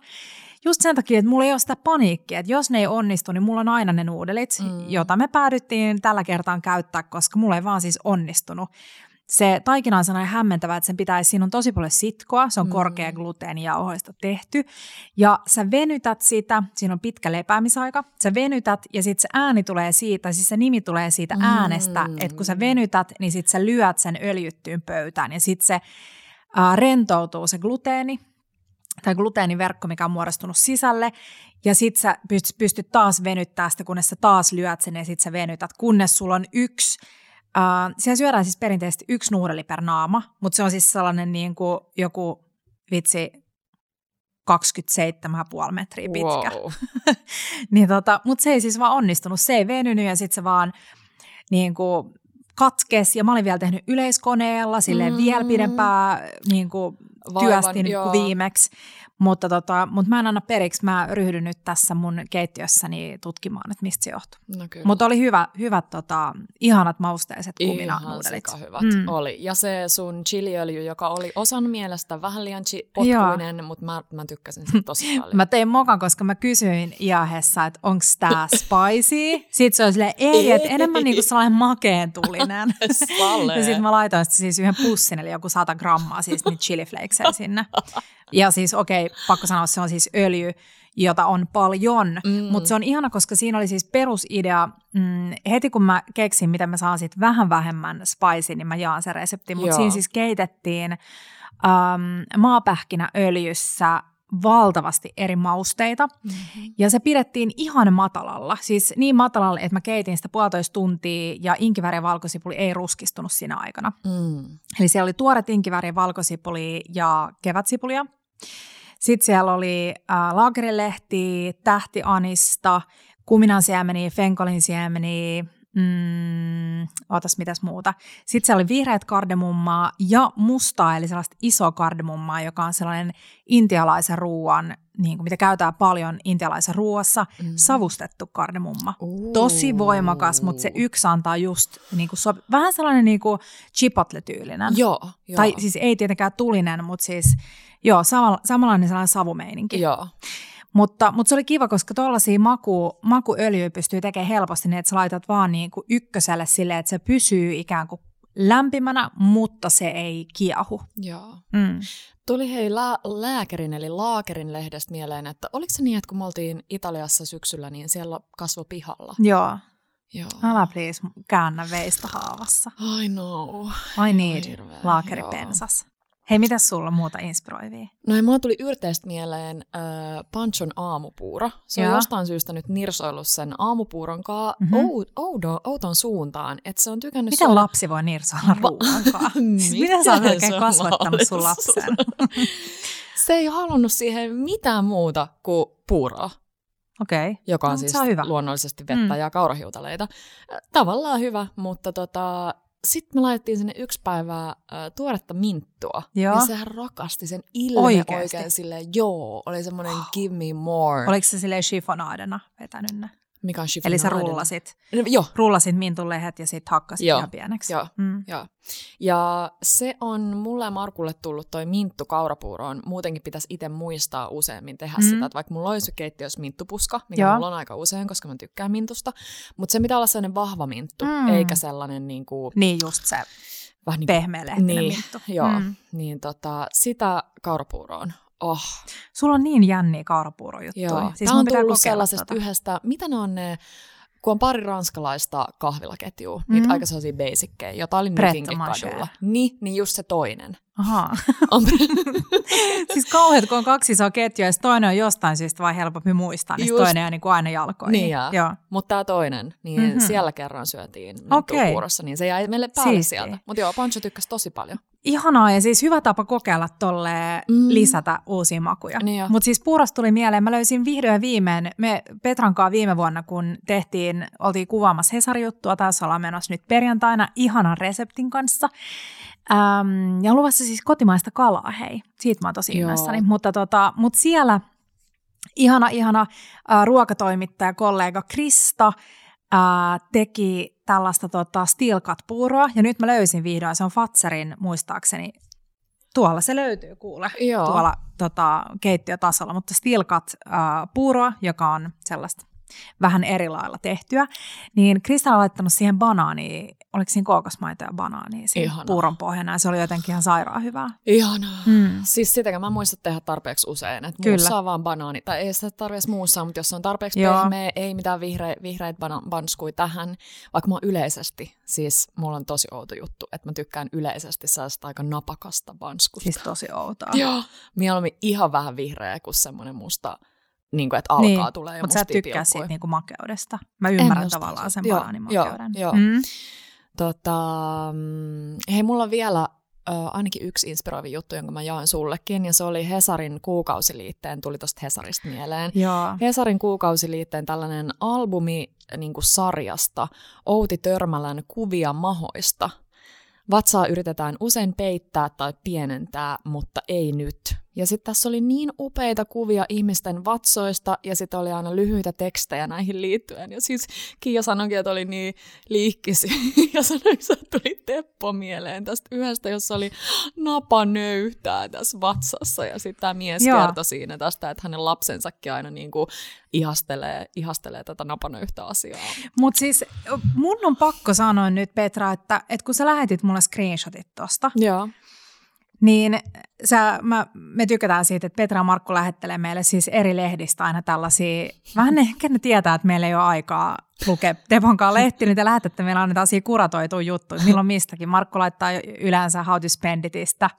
Just sen takia, että mulla ei ole sitä paniikkia, että jos ne ei onnistu, niin mulla on aina ne nuudelit, mm. jota me päädyttiin tällä kertaa käyttää, koska mulla ei vaan siis onnistunut se taikina on sellainen hämmentävä, että sen pitäisi, siinä on tosi paljon sitkoa, se on mm. korkea gluteeniauhoista tehty, ja sä venytät sitä, siinä on pitkä lepäämisaika, sä venytät ja sitten se ääni tulee siitä, siis se nimi tulee siitä mm. äänestä, että kun sä venytät, niin sitten sä lyöt sen öljyttyyn pöytään, ja sitten se rentoutuu se gluteeni, tai gluteeniverkko, mikä on muodostunut sisälle, ja sitten sä pystyt, pystyt taas venyttää sitä, kunnes sä taas lyöt sen, ja sitten sä venytät, kunnes sulla on yksi Uh, siellä syödään siis perinteisesti yksi nuudeli per naama, mutta se on siis sellainen niin kuin joku vitsi 27,5 metriä pitkä. Wow. *laughs* niin tota, mutta se ei siis vaan onnistunut, se ei venynyt ja sitten se vaan niin kuin katkes ja mä olin vielä tehnyt yleiskoneella sille mm. vielä pidempää niin kuin työstin kuin viimeksi. Mutta, tota, mutta mä en anna periksi, mä ryhdyn nyt tässä mun keittiössäni tutkimaan, että mistä se johtuu. No mutta oli hyvä, hyvät, tota, ihanat mausteiset kuminanuudelit. Ihan hyvät mm. oli. Ja se sun chiliöljy, joka oli osan mielestä vähän liian chi- potkuinen, mutta mä, mä tykkäsin sitä tosi *laughs* paljon. mä tein mokan, koska mä kysyin Iahessa, että onko tää *laughs* spicy. Sitten se oli silleen, ei, että enemmän niinku sellainen makeen tulinen. *laughs* ja sitten mä laitoin siis yhden pussin, eli joku 100 grammaa siis niitä chiliflakeseen sinne. Ja siis okei, okay, pakko sanoa, se on siis öljy, jota on paljon, mm. mutta se on ihana, koska siinä oli siis perusidea, mm, heti kun mä keksin, miten mä saan sit vähän vähemmän spicy, niin mä jaan se resepti, mutta siinä siis keitettiin ähm, maapähkinäöljyssä valtavasti eri mausteita. Mm-hmm. Ja se pidettiin ihan matalalla. Siis niin matalalla, että mä keitin sitä puolitoista tuntia ja inkiväri ja valkosipuli ei ruskistunut siinä aikana. Mm. Eli siellä oli tuoret inkiväri, valkosipuli ja kevätsipulia. Sitten siellä oli äh, laakerilehti, tähtianista, kuminansiemeniä, fenkolinsiemeniä, mm, ootas mitäs muuta. Sitten siellä oli vihreät kardemummaa ja mustaa, eli sellaista iso kardemummaa, joka on sellainen intialaisen ruoan, niin kuin mitä käytetään paljon intialaisen ruoassa, mm. savustettu kardemumma. Uh. Tosi voimakas, mutta se yksi antaa just niin kuin sopi, vähän sellainen niin kuin chipotle-tyylinen. Joo, joo. Tai siis ei tietenkään tulinen, mutta siis joo, samalla, samanlainen sellainen savumeininki. Joo. Mutta, mutta se oli kiva, koska tuollaisia maku, makuöljyjä pystyy tekemään helposti niin, että sä laitat vaan niin kuin ykköselle silleen, että se pysyy ikään kuin lämpimänä, mutta se ei kiehu. Joo. Mm. Tuli hei lää- lääkärin eli laakerin lehdestä mieleen, että oliko se niin, että kun me oltiin Italiassa syksyllä, niin siellä kasvoi pihalla? Joo. Joo. Älä please käännä veistä haavassa. I know. I need laakeripensas. Hei, mitä sulla muuta inspiroivia? No ja mulla tuli yrteestä mieleen äh, Panchon aamupuuro. Se on jostain syystä nyt nirsoillut sen aamupuuron kaa mm-hmm. oudo, outon suuntaan. Että se on tykännyt Miten sun... lapsi voi nirsoilla ruoankaan? *laughs* Miten sä oot oikein kasvattanut sun lapsen? *laughs* se ei halunnut siihen mitään muuta kuin puuroa. Okei. Okay. Joka on no, siis on hyvä. luonnollisesti vettä mm. ja kaurahiutaleita. Tavallaan hyvä, mutta tota, sitten me laitettiin sinne yksi päivää äh, tuoretta minttua. Joo. Ja sehän rakasti sen ilme Oikeasti. oikein silleen, joo, oli semmoinen give me more. Oliko se silleen chiffonadena vetänyt ne? Mikä on Eli sä rullasit, no, joo. rullasit mintulehdet ja sitten hakkasit joo. ihan pieneksi. Joo. Mm. joo. Ja se on mulle ja Markulle tullut toi minttu kaurapuuroon. Muutenkin pitäisi itse muistaa useammin tehdä mm. sitä. Että vaikka mulla olisi keittiössä minttupuska, mikä joo. mulla on aika usein, koska mä tykkään mintusta. Mutta se pitää olla sellainen vahva minttu, mm. eikä sellainen niin kuin... Niin just se vähän niin pehmeä niin, minttu. Joo, mm. niin tota, sitä kaurapuuroon Oh. Sulla on niin jänniä kaurapuurojuttuja. Joo. Siis Tämä on tullut sellaisesta tota. yhdestä, mitä ne on ne, kun on pari ranskalaista kahvilaketjua, mm-hmm. niitä aika sellaisia basickejä, jota oli nytkin kadulla. Niin, niin just se toinen. Ahaa. *laughs* On, *laughs* siis kauheat, kun on kaksi isoa ketjua, ja toinen on jostain syystä vain helpompi muistaa, niin Just. toinen jää niin kuin aina jalkoihin. Niin jää. Joo. mutta tämä toinen, niin Mhm. mm-hmm. siellä kerran syötiin Okei. puurossa, niin se jäi meille päälle Siistiä. sieltä. Mutta joo, Pancho tykkäsi tosi paljon. Ihanaa ja siis hyvä tapa kokeilla tolle Mm. lisätä uusia makuja. Niin. Mutta siis puurosta tuli mieleen, mä löysin vihdoin viimein, me Petran kanssa viime vuonna, kun tehtiin, oltiin kuvaamassa Hesari-juttua, taas ollaan menossa nyt perjantaina ihanan reseptin kanssa. Ähm, ja on luvassa siis kotimaista kalaa, hei. Siitä mä oon tosi innoissani. Mutta, tota, mutta siellä ihana, ihana äh, ruokatoimittaja, kollega Krista äh, teki tällaista tota, steel cut puuroa. Ja nyt mä löysin vihdoin, se on Fatserin muistaakseni. Tuolla se löytyy, kuule. Joo. Tuolla tota, keittiötasolla, mutta steel cut äh, puuroa, joka on sellaista vähän eri lailla tehtyä, niin Krista on laittanut siihen banaania, oliko siinä kookosmaitoa ja banaania siinä Ihanaa. puuron pohjana, ja se oli jotenkin ihan sairaan hyvää. Ihanaa. Mm. Siis sitäkään mä en muista tehdä tarpeeksi usein, että Kyllä. muussa on vaan banaani, tai ei sitä tarvitse muussa, mutta jos se on tarpeeksi Joo. pehmeä, ei mitään vihre, vihreitä bana- banskuja tähän, vaikka mä yleisesti, siis mulla on tosi outo juttu, että mä tykkään yleisesti sellaista aika napakasta banskusta. Siis tosi outoa. Joo. Mieluummin ihan vähän vihreä kuin semmoinen musta, niin kuin, että alkaa Niin, tulee jo Mutta sä tykkää siitä pilkkuja. niinku makeudesta. Mä ymmärrän tavallaan sen banaanimakeuden. joo, joo. Mm. Tota, mm, hei, mulla on vielä ö, ainakin yksi inspiroiva juttu, jonka mä jaoin sullekin, ja se oli Hesarin kuukausiliitteen, tuli tosta Hesarista mieleen. Joo. Hesarin kuukausiliitteen tällainen albumi niin kuin sarjasta Outi Törmälän kuvia mahoista. Vatsaa yritetään usein peittää tai pienentää, mutta ei nyt. Ja sitten tässä oli niin upeita kuvia ihmisten vatsoista ja sitten oli aina lyhyitä tekstejä näihin liittyen. Ja siis Kiia sanoikin, että oli niin liikkisi *laughs* ja sanoi, että tuli Teppo mieleen tästä yhdestä, jossa oli napa nöyhtää tässä vatsassa. Ja sitten tämä mies Joo. kertoi siinä tästä, että hänen lapsensakin aina niin kuin ihastelee, ihastelee tätä napanöyhtä asiaa. Mutta siis mun on pakko sanoa nyt Petra, että, että kun sä lähetit mulle screenshotit tosta, Joo. Niin sä, mä, me tykätään siitä, että Petra ja Markku lähettelee meille siis eri lehdistä aina tällaisia, vähän ehkä ne tietää, että meillä ei ole aikaa lukea Teponkaan lehti, niin te lähetätte meille aina tällaisia kuratoituja juttuja, milloin mistäkin. Markku laittaa yleensä How to Spend Itistä,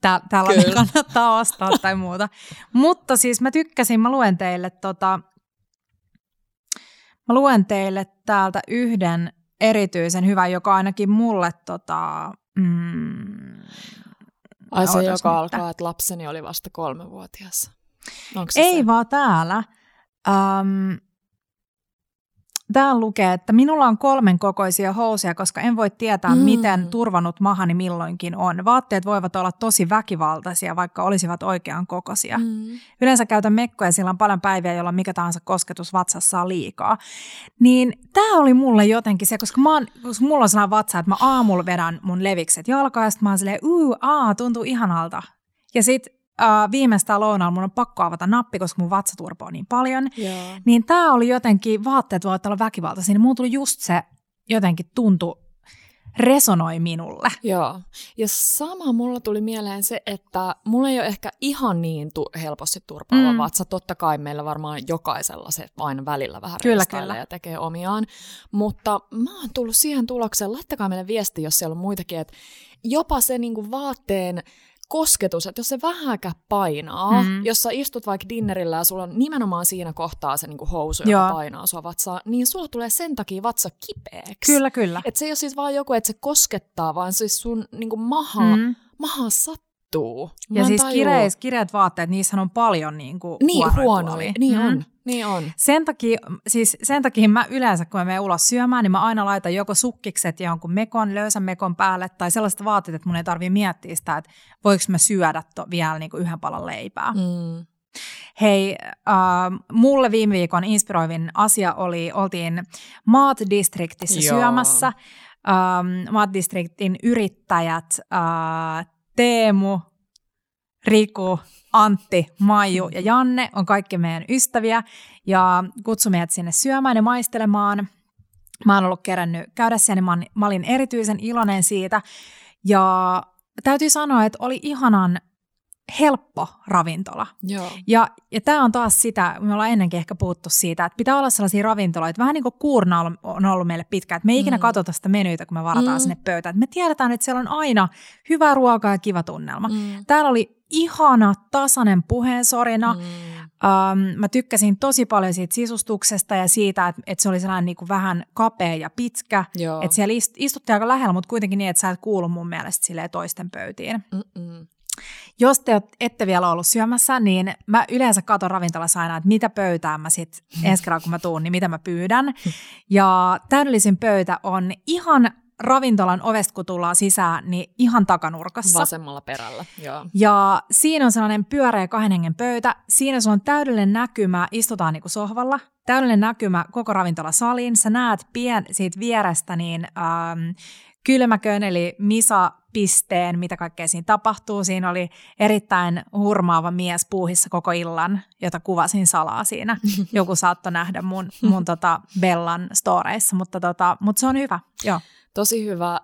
Tä, tällainen Kyllä. kannattaa ostaa tai muuta. Mutta siis mä tykkäsin, mä luen teille tota, mä luen teille täältä yhden erityisen hyvän, joka ainakin mulle tota, mm, Ai se, joka nyt. alkaa, että lapseni oli vasta kolmevuotias. Onko se Ei se? vaan täällä. Um, täällä lukee, että minulla on kolmen kokoisia housuja, koska en voi tietää, Mm. miten turvanut mahani milloinkin on. Vaatteet voivat olla tosi väkivaltaisia, vaikka olisivat oikean kokoisia. Mm. Yleensä käytän mekkoja, sillä on paljon päiviä, jolloin mikä tahansa kosketus vatsassa on liikaa. Niin tämä oli mulle jotenkin se, koska, mä oon, koska mulla on sellainen vatsa, että mä aamulla vedän mun levikset jalkaan ja sitten mä oon silleen, uu, aa, tuntuu ihanalta. Ja sitten äh, viimeistään lounaalla mun on pakko avata nappi, koska mun vatsaturpo on niin paljon. Joo. Niin tämä oli jotenkin, vaatteet voivat olla väkivaltaisia, niin mulla tuli just se jotenkin tuntu, resonoi minulle. Joo. Ja sama mulla tuli mieleen se, että mulla ei ole ehkä ihan niin tu- helposti turpaava Mm. vatsa. Totta kai meillä varmaan jokaisella se aina välillä vähän Kyllä, kyllä. ja tekee omiaan. Mutta mä oon tullut siihen tulokseen, laittakaa meille viesti, jos siellä on muitakin, että jopa se niinku vaatteen kosketus, että jos se vähäkä painaa, Mm. jos sä istut vaikka dinnerillä ja sulla on nimenomaan siinä kohtaa se niinku housu, Joo. joka painaa sua vatsaa, niin sulla tulee sen takia vatsa kipeäksi. Kyllä, kyllä. Et se ei ole siis vaan joku, että se koskettaa, vaan siis sun niinku maha. Mm. maha sattuu. Mä Ja siis tajua. kireis, kireät vaatteet, niissä on paljon niin kuin Niin, huonoja. Niin Mm. on, niin on. Sen takia, siis sen takia mä yleensä, kun mä menen ulos syömään, niin mä aina laitan joko sukkikset jonkun mekon, löysän mekon päälle, tai sellaiset vaatteet, että mun ei tarvitse miettiä sitä, että voiko mä syödä to, vielä niin kuin yhden palan leipää. Mm. Mm. Hei, äh, mulle viime viikon inspiroivin asia oli, oltiin Maat Districtissä Joo. syömässä. Ähm, Maat Districtin yrittäjät äh, Teemu, Riku, Antti, Maiju ja Janne on kaikki meidän ystäviä ja kutsui meidät sinne syömään ja maistelemaan. Mä oon ollut kerännyt käydä siellä, niin mä olin erityisen iloinen siitä. Ja täytyy sanoa, että oli ihanan helppo ravintola. Joo. Ja, ja tämä on taas sitä, me ollaan ennenkin ehkä puhuttu siitä, että pitää olla sellaisia ravintoloita, vähän niin kuin kuurna on ollut meille pitkään, että me ei ikinä mm. katsota sitä menyitä, kun me varataan mm. sinne pöytään. Me tiedetään, että siellä on aina hyvää ruokaa ja kiva tunnelma. Mm. Täällä oli ihana, tasainen puheensorina. Mm. Um, mä tykkäsin tosi paljon siitä sisustuksesta ja siitä, että, että se oli sellainen niin kuin vähän kapea ja pitkä. Joo. Että siellä istuttiin aika lähellä, mutta kuitenkin niin, että sä et kuulu mun mielestä toisten pöytiin. Mm-mm. Jos te ette vielä ollut syömässä, niin mä yleensä katon ravintolassa aina, että mitä pöytää mä sitten ensi kerran kun mä tuun, niin mitä mä pyydän. Ja täydellisin pöytä on ihan ravintolan ovesta, kun tullaan sisään, niin ihan takanurkassa. Vasemmalla perällä, joo. Ja siinä on sellainen pyöreä kahden hengen pöytä. Siinä sulla on täydellinen näkymä, istutaan niinku sohvalla, täydellinen näkymä koko ravintolasaliin. Sä näet pien siitä vierestä niin ähm, kylmäkön, eli Misa pisteen, mitä kaikkea siinä tapahtuu. Siinä oli erittäin hurmaava mies puuhissa koko illan, jota kuvasin salaa siinä. *laughs* Joku saattoi nähdä mun, mun tota Bellan storeissa, mutta, tota, mutta se on hyvä, joo. Tosi hyvä.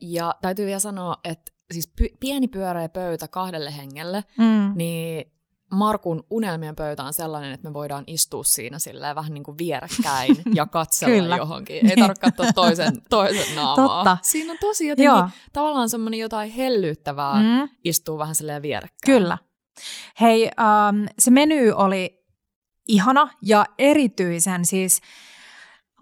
Ja täytyy vielä sanoa, että siis pieni pyöreä pöytä kahdelle hengelle, mm. niin Markun unelmien pöytä on sellainen, että me voidaan istua siinä silleen vähän niin kuin vierekkäin *laughs* ja katsella Kyllä. johonkin. Ei tarvitse katsoa toisen, toisen naamaa. Totta. Siinä on tosi jotenkin Joo. tavallaan semmoinen jotain hellyttävää mm. istua vähän silleen vierekkäin. Kyllä. Hei, um, se meny oli ihana ja erityisen siis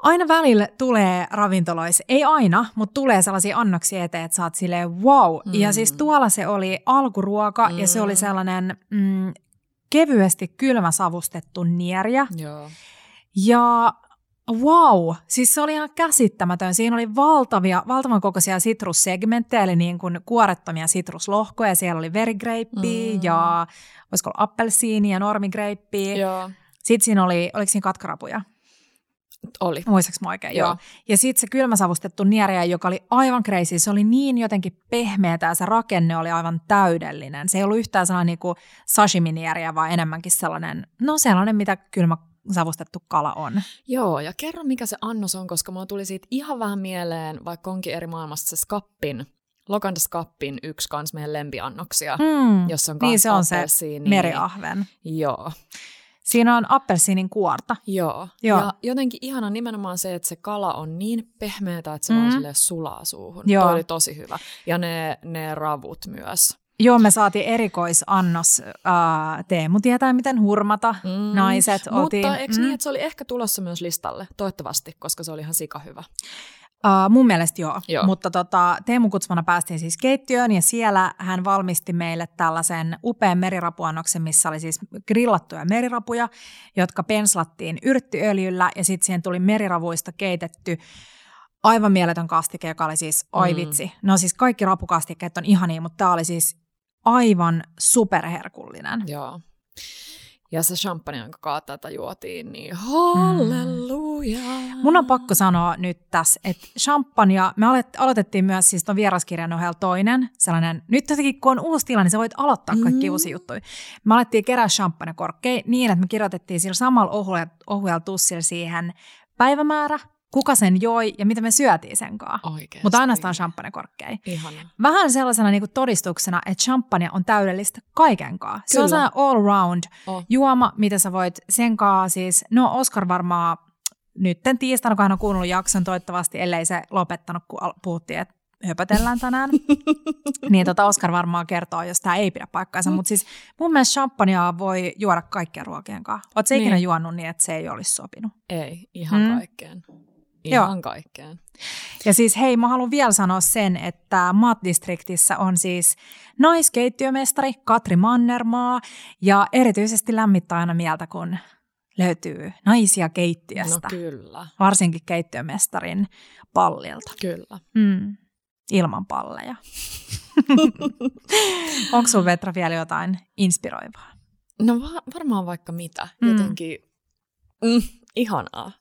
Aina välillä tulee ravintoloissa, ei aina, mutta tulee sellaisia annoksia eteen, että sä oot silleen wow. Mm. Ja siis tuolla se oli alkuruoka mm. ja se oli mm. sellainen mm, kevyesti kylmäsavustettu nieriä. Joo. Ja wow, siis se oli ihan käsittämätön. Siinä oli valtavia, valtavan kokoisia sitrussegmenttejä, eli niin kuin kuorettomia sitruslohkoja. Siellä oli verigreippiä mm. ja olisiko ollut appelsiini ja normigraippiä. Joo. Sitten siinä oli, oliko siinä katkarapuja? Oli. Muistaaks mä oikein? Joo. joo. Ja sitten se kylmäsavustettu nieriä, joka oli aivan crazy. Se oli niin jotenkin pehmeätä ja se rakenne oli aivan täydellinen. Se ei ollut yhtään sellainen niin kuin sashimi-nieriä, vaan enemmänkin sellainen, no sellainen, mitä kylmä savustettu kala on. Joo, ja kerro mikä se annos on, koska mulla tuli siitä ihan vähän mieleen, vaikka onkin eri maailmasta se skappin, Lokanda Skappin yksi kans meidän lempiannoksia, mm, jossa on Niin se on se meriahven. Joo. Siinä on appelsiinin kuorta. Joo. Joo. Ja jotenkin ihana nimenomaan se, että se kala on niin pehmeätä, että se mm. vaan sulaa suuhun. Joo. Toi oli tosi hyvä. Ja ne, ne ravut myös. Joo, me saatiin erikoisannos. Uh, Teemu tietää, miten hurmata mm. naiset. Mutta eikö mm. niin, että se oli ehkä tulossa myös listalle? Toivottavasti, koska se oli ihan sika hyvä. Uh, mun mielestä joo, joo. mutta tota, Teemu kutsumana päästiin siis keittiöön ja siellä hän valmisti meille tällaisen upean merirapuannoksen, missä oli siis grillattuja merirapuja, jotka penslattiin yrttiöljyllä ja sitten siihen tuli meriravuista keitetty aivan mieletön kastike, joka oli siis, oi mm. vitsi. No siis kaikki rapukastikkeet on ihania, mutta tämä oli siis aivan superherkullinen. Joo. Ja se champagne, jonka kaatata juotiin, niin halleluja. Mm. Mun on pakko sanoa nyt tässä, että champagne, me aloitettiin myös siis ton vieraskirjan ohella toinen, sellainen, nyt jotenkin kun on uusi tilanne, niin sä voit aloittaa kaikki mm. uusia juttuja. Me alettiin kerää champagnekorkkeja niin, että me kirjoitettiin sillä samalla ohuella tussilla siihen päivämäärä, kuka sen joi ja mitä me syötiin sen kanssa. Oikeasti. Mutta ainoastaan champagnekorkkeja. Vähän sellaisena niin kuin todistuksena, että champagne on täydellistä kaiken kanssa. Se on sellainen all round oh. juoma, mitä sä voit sen kanssa siis, no Oscar varmaan nytten tiistaina, kun hän on kuunnellut jakson toivottavasti, ellei se lopettanut, kun puhuttiin, että höpötellään tänään. *laughs* niin tota Oskar varmaan kertoo, jos tämä ei pidä paikkaansa. Mm. Mutta siis mun mielestä champagnea voi juoda kaikkien ruokien kanssa. Oletko niin. ikinä juonut niin, että se ei olisi sopinut? Ei, ihan mm. kaikkeen. Ihan Joo. kaikkeen. Ja siis hei, mä haluan vielä sanoa sen, että Maat-distriktissä on siis naiskeittiömestari Katri Mannermaa ja erityisesti lämmittää aina mieltä, kun löytyy naisia keittiöstä. No kyllä. Varsinkin keittiömestarin pallilta. Kyllä. Mm. Ilman palleja. *laughs* Onko sun Vetra vielä jotain inspiroivaa? No va- varmaan vaikka mitä. Mm. Jotenkin mm, ihanaa.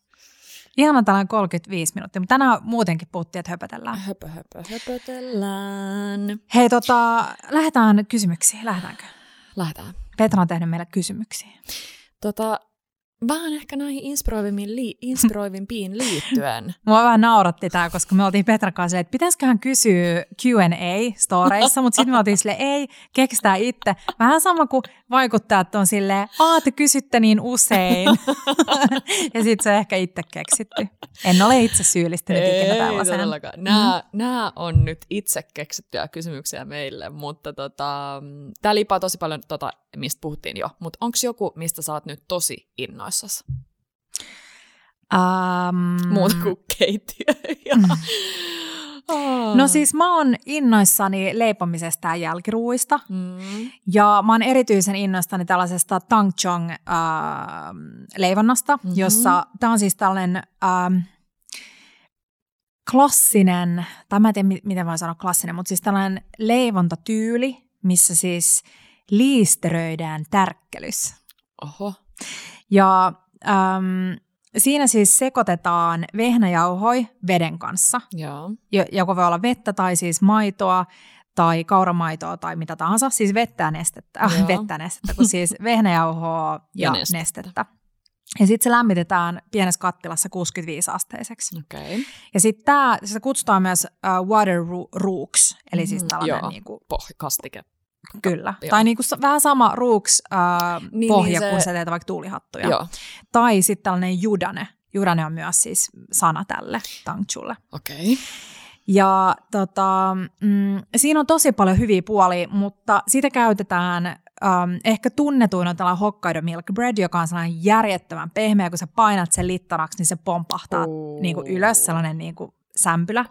Ihana tällainen 35 minuuttia, mutta tänään muutenkin puhuttiin, että höpötellään. Höpö, höpö, höpötellään. Hei, tota, lähdetään kysymyksiin. Lähdetäänkö? Lähdetään. Petra on tehnyt meille kysymyksiä. Tota, vähän ehkä näihin inspiroivimpiin, li- *laughs* inspiroivimpiin liittyen. Mua vähän nauratti tämä, koska me oltiin Petran kanssa että pitäisiköhän kysyä Q&A-storeissa, mutta sitten me oltiin sille ei, keksitään itse. Vähän sama kuin vaikuttajat on silleen, aa te kysytte niin usein. *laughs* ja sitten se ehkä itse keksitty. En ole itse syyllistynyt ei, ikinä tällaiseen. Todellakaan. Nämä, mm. nämä on nyt itse keksittyjä kysymyksiä meille, mutta tota, tämä lipaa tosi paljon, tota, mistä puhuttiin jo. Mutta onko joku, mistä sä oot nyt tosi innoissasi? Um, Muuta kuin keittiö. Oh. *laughs* No siis mä oon innoissani leipomisesta ja jälkiruuista. Mm. Ja mä oon erityisen innoissani tällaisesta Tang Chong äh, leivonnasta, mm-hmm. jossa tää on siis tällainen äh, klassinen, tai mä en tiedä miten voi sanoa klassinen, mutta siis tällainen leivontatyyli, missä siis liisteröidään tärkkelys. Oho. Ja ähm, Siinä siis sekoitetaan vehnäjauhoi veden kanssa, Joo. joko voi olla vettä tai siis maitoa tai kauramaitoa tai mitä tahansa, siis vettä ja nestettä, äh, vettä ja nestettä, kun siis *laughs* vehnäjauhoa ja, ja nestettä. nestettä. Ja sitten se lämmitetään pienessä kattilassa 65 asteiseksi. Okay. Ja sitten tämä, sitä kutsutaan myös uh, water rooks, eli siis tällainen mm, niin kuin, kastike. Kyllä. Joo. Tai niinku vähän sama ruuks äh, niin, niin, pohja, niin se... kun sä teet vaikka tuulihattuja. Joo. Tai sitten tällainen judane. Judane on myös siis sana tälle tangchulle. Okei. Okay. Ja tota, mm, siinä on tosi paljon hyviä puolia, mutta sitä käytetään ähm, ehkä tunnetuin on tällainen Hokkaido Milk Bread, joka on sellainen järjettömän pehmeä, kun sä painat sen littanaksi, niin se pompahtaa niin kuin ylös, sellainen niin kuin sämpylä.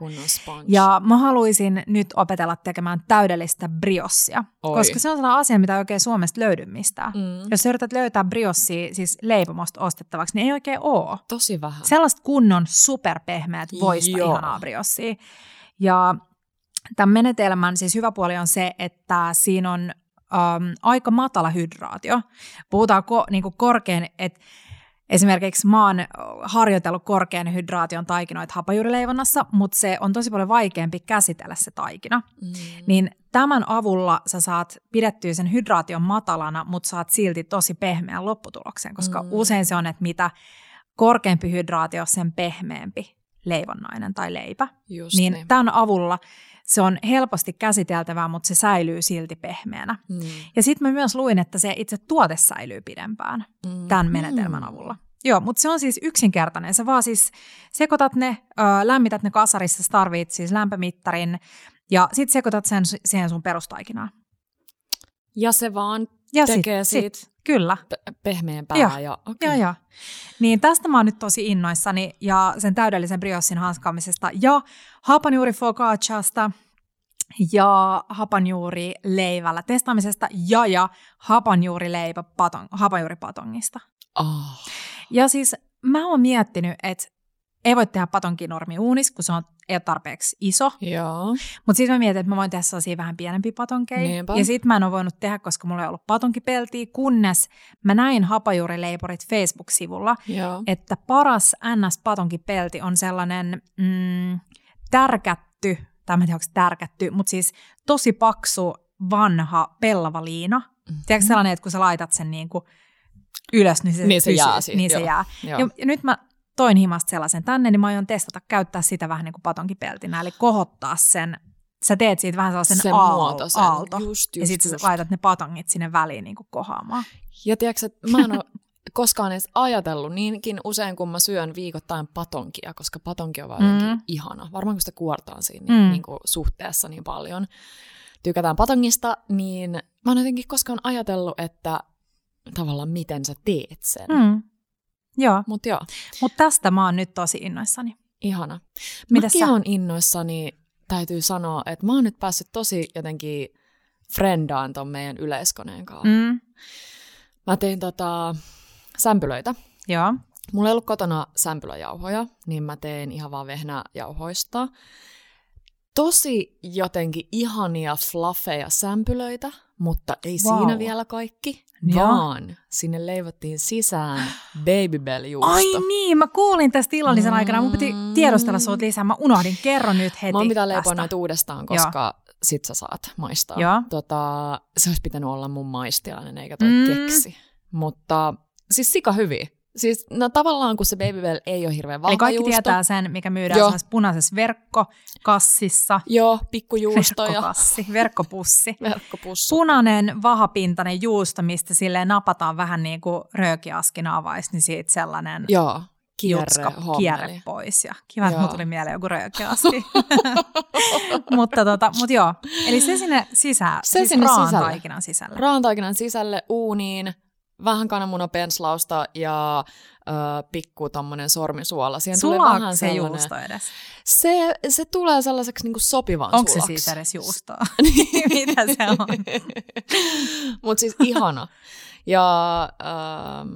Ja mä haluaisin nyt opetella tekemään täydellistä briossia, Oi. koska se on sellainen asia, mitä ei oikein Suomesta löydy mistään. Mm. Jos sä yrität löytää briossia siis leipomosta ostettavaksi, niin ei oikein ole. Tosi vähän. Sellaista kunnon superpehmeät voista Joo. ihanaa briossia. Ja tämän menetelmän siis hyvä puoli on se, että siinä on um, aika matala hydraatio. Puhutaan ko, niin korkean, että Esimerkiksi mä oon harjoitellut korkean hydraation taikinoita hapajuurileivonnassa, mutta se on tosi paljon vaikeampi käsitellä se taikina. Mm. Niin tämän avulla sä saat pidettyä sen hydraation matalana, mutta saat silti tosi pehmeän lopputuloksen, koska mm. usein se on, että mitä korkeampi hydraatio, sen pehmeämpi leivonnainen tai leipä. Just niin, niin tämän avulla se on helposti käsiteltävää, mutta se säilyy silti pehmeänä. Mm. Ja sitten mä myös luin, että se itse tuote säilyy pidempään mm. tämän menetelmän mm. avulla. Joo, mutta se on siis yksinkertainen. Sä vaan siis sekoitat ne, ö, lämmität ne kasarissa, sä tarvit siis lämpömittarin ja sitten sekoitat sen siihen sun perustaikinaan. Ja se vaan ja tekee sit, siitä sit, kyllä. pehmeämpää. Ja, ja, okay. ja, ja. Niin tästä mä oon nyt tosi innoissani ja sen täydellisen briossin hanskaamisesta ja hapanjuuri focacciasta ja hapanjuuri leivällä testaamisesta ja, ja hapanjuurileipä paton, hapanjuuripatongista. Oh. Ja siis mä oon miettinyt, että ei voi tehdä patonkinormi uunis, kun se on, ei ole tarpeeksi iso. Joo. Mutta sitten mä mietin, että mä voin tehdä sellaisia vähän pienempiä patonkeja. Niinpä. Ja sitten mä en ole voinut tehdä, koska mulla ei ollut patonkipeltiä, kunnes mä näin hapajuurileiporit Facebook-sivulla, Joo. että paras NS-patonkipelti on sellainen mm, tärkätty, tai mä en tiedä, tärkätty, mutta siis tosi paksu, vanha pellava liina. Mm-hmm. Tiedätkö sellainen, että kun sä laitat sen niin kuin ylös, niin se, niin se pysyy, jää. Siitä, niin joo. se jää. Joo. Ja, ja nyt mä toin himasta sellaisen tänne, niin mä aion testata käyttää sitä vähän niin kuin patonkipeltinä, eli kohottaa sen, sä teet siitä vähän sellaisen sen aal- muotoisen. aalto, just, just, ja sitten sä laitat ne patongit sinne väliin niin kuin kohaamaan. Ja tiedätkö, että mä en ole *laughs* koskaan edes ajatellut niinkin usein, kun mä syön viikoittain patonkia, koska patonki on vaan mm. ihana. Varmaan kun sitä kuortaan siinä niin, mm. niin kuin suhteessa niin paljon. Tykätään patongista, niin mä oon jotenkin koskaan ajatellut, että tavallaan miten sä teet sen. Mm. Joo. Mut joo. Mut tästä mä oon nyt tosi innoissani. Ihana. Mitäs Mäkin sä? on innoissani, täytyy sanoa, että mä oon nyt päässyt tosi jotenkin frendaan ton meidän yleiskoneen kanssa. Mm. Mä tein tota, sämpylöitä. Joo. Mulla ei ollut kotona sämpylöjauhoja, niin mä tein ihan vaan vehnäjauhoista. Tosi jotenkin ihania fluffeja sämpylöitä, mutta ei Wow. siinä vielä kaikki. Vaan sinne leivottiin sisään babybell juusto. Ai niin, mä kuulin tästä illallisen Mm. aikana. Mun piti tiedostella sut lisää. Mä unohdin. Kerro nyt heti Mä pitää leipoa noita uudestaan, koska sit sä saat maistaa. Joo. Tota, se olisi pitänyt olla mun maistiainen eikä toi Mm. keksi. Mutta siis sika hyviä. Siis no tavallaan kun se Babybel ei ole hirveän vahva Eli kaikki juusto. tietää sen, mikä myydään Joo. punaisessa verkkokassissa. Joo, pikkujuusto ja Verkkokassi, verkkopussi. *laughs* verkkopussu. Punainen, vahapintainen juusto, mistä silleen napataan vähän niin kuin röökiaskin avais, niin siitä sellainen Joo, kierre, jutska, kierre pois. Ja kiva, että tuli mieleen joku röökiaski. *laughs* mutta, tota, mutta joo, eli se sinne sisään, Se siis sinne raan sisälle. taikinan sisälle. Raantaikinan sisälle uuniin, vähän kananmunapenslausta ja ö, pikku tommonen sormisuola. Siihen tulee Sulaako vähän se juusto edes? Se, se tulee sellaiseksi niinku sopivan Onko se siis edes juustoa? *laughs* *laughs* Mitä se on? Mutta siis ihana. Ja ähm,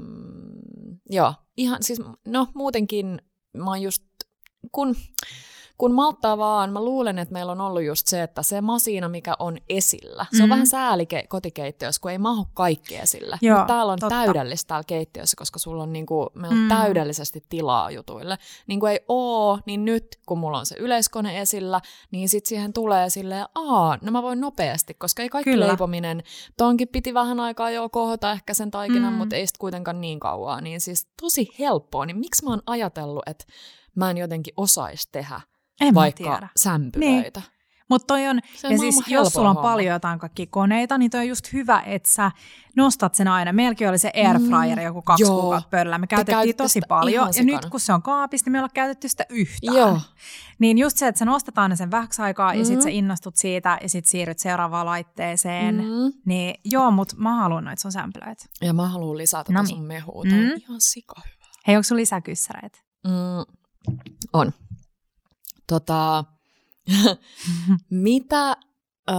joo, ihan siis, no muutenkin mä oon just, kun, kun malttaa vaan, mä luulen, että meillä on ollut just se, että se masina, mikä on esillä, se on Mhm. vähän sääli ke- kotikeittiössä, kun ei mahu kaikki esille. Joo, Mut täällä on totta. täydellistä täällä keittiössä, koska sulla on niinku, meillä on Mm. täydellisesti tilaa jutuille. Niin kuin ei oo, niin nyt kun mulla on se yleiskone esillä, niin sit siihen tulee silleen, aa, no mä voin nopeasti, koska ei kaikki Kyllä. leipominen, tonkin piti vähän aikaa jo kohota ehkä sen taikinan, Mm. mm. mutta ei sit kuitenkaan niin kauaa, niin siis tosi helppoa, niin miksi mä oon ajatellut, että mä en jotenkin osaisi tehdä En vaikka tiedä. sämpylöitä. Niin. Mutta toi on, Se ja siis jos sulla on homma. paljon jotain kaikkia koneita, niin toi on just hyvä, että sä nostat sen aina. Meilläkin oli se airfryer Mm, joku kaksi joo. kuukautta pöydällä. Me Te käytettiin tosi paljon. Ja sikana. nyt kun se on kaapissa, niin me ei olla käytetty sitä yhtään. Joo. Niin just se, että sä nostat aina sen vähäksi aikaa ja sit Mm. sä innostut siitä ja sit siirryt seuraavaan laitteeseen. Mm. Mm. Niin joo, mutta mä haluan noita sun sämpylöitä. Ja mä haluan lisätä Noniin. tätä sun mehua. Mm. ihan sika hyvä. Hei, onko sulla lisäkyssäreitä? Mm, on. Tota, *laughs* mitä, ö,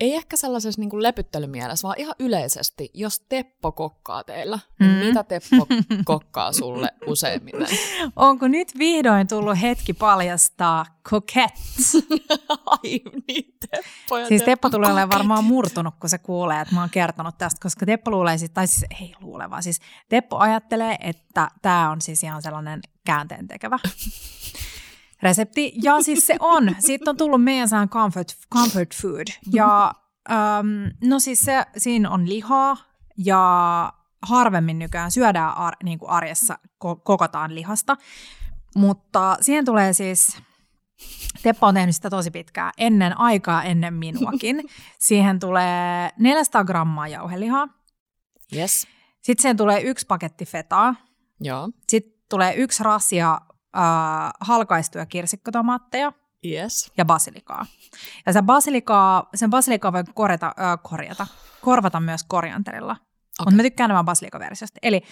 ei ehkä sellaisessa niin lepyttelymielessä, vaan ihan yleisesti, jos Teppo kokkaa teillä, niin Mm. mitä Teppo *laughs* kokkaa sulle useimmiten? Onko nyt vihdoin tullut hetki paljastaa coquettes? *laughs* Ai niin, Teppo ja Siis Teppo tulee olemaan varmaan murtunut, kun se kuulee, että mä oon kertonut tästä, koska Teppo luulee, sit, tai siis ei luule, vaan siis Teppo ajattelee, että tämä on siis ihan sellainen käänteen tekevä resepti. Ja siis se on. Siitä on tullut meidän sellainen comfort, comfort food. Ja äm, no siis se, siinä on lihaa ja harvemmin nykyään syödään ar, niin kuin arjessa, ko- kokotaan lihasta. Mutta siihen tulee siis Teppo on tehnyt sitä tosi pitkään, ennen aikaa, ennen minuakin. *laughs* Siihen tulee 400 grammaa jauhelihaa. Yes, Sitten siihen tulee yksi paketti fetaa. joo, Sitten tulee yksi rasia äh, halkaistuja kirsikkotomaatteja yes. ja basilikaa. Ja se basilikaa, sen basilikaa voi korjata, äh, korjata, korvata myös korianterilla. Okay. Mutta mä tykkään enemmän basilikaversiosta. Eli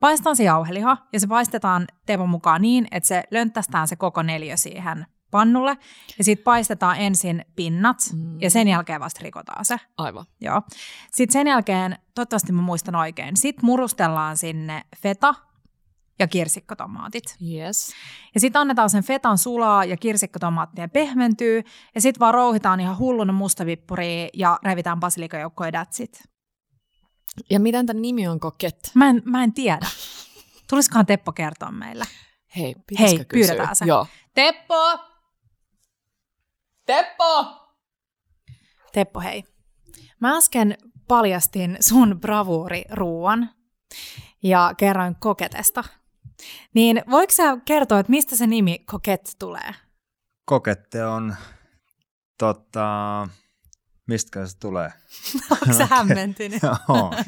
paistan se jauheliha ja se paistetaan Tepon mukaan niin, että se lönttästään se koko neljä siihen pannulle. Ja sitten paistetaan ensin pinnat Mm. ja sen jälkeen vasta rikotaan se. Aivan. Joo. Sitten sen jälkeen, toivottavasti mä muistan oikein, sitten murustellaan sinne feta ja kirsikkotomaatit. Yes. Ja sitten annetaan sen fetan sulaa ja kirsikkotomaattien pehmentyy. Ja sitten vaan rouhitaan ihan hulluna mustavippuria ja revitään basilikajoukkoja that's it. Ja miten tämän nimi on koket? Mä en, mä en tiedä. *laughs* Tulisikohan Teppo kertoa meille? Hei, Hei, kysyä? pyydetään se. Joo. Teppo! Teppo! Teppo, hei. Mä äsken paljastin sun bravuuriruuan ja kerroin koketesta. Niin voiko sä kertoa, että mistä se nimi koket tulee? Kokette on, tota, mistä se tulee? *laughs* Onko se hämmentynyt?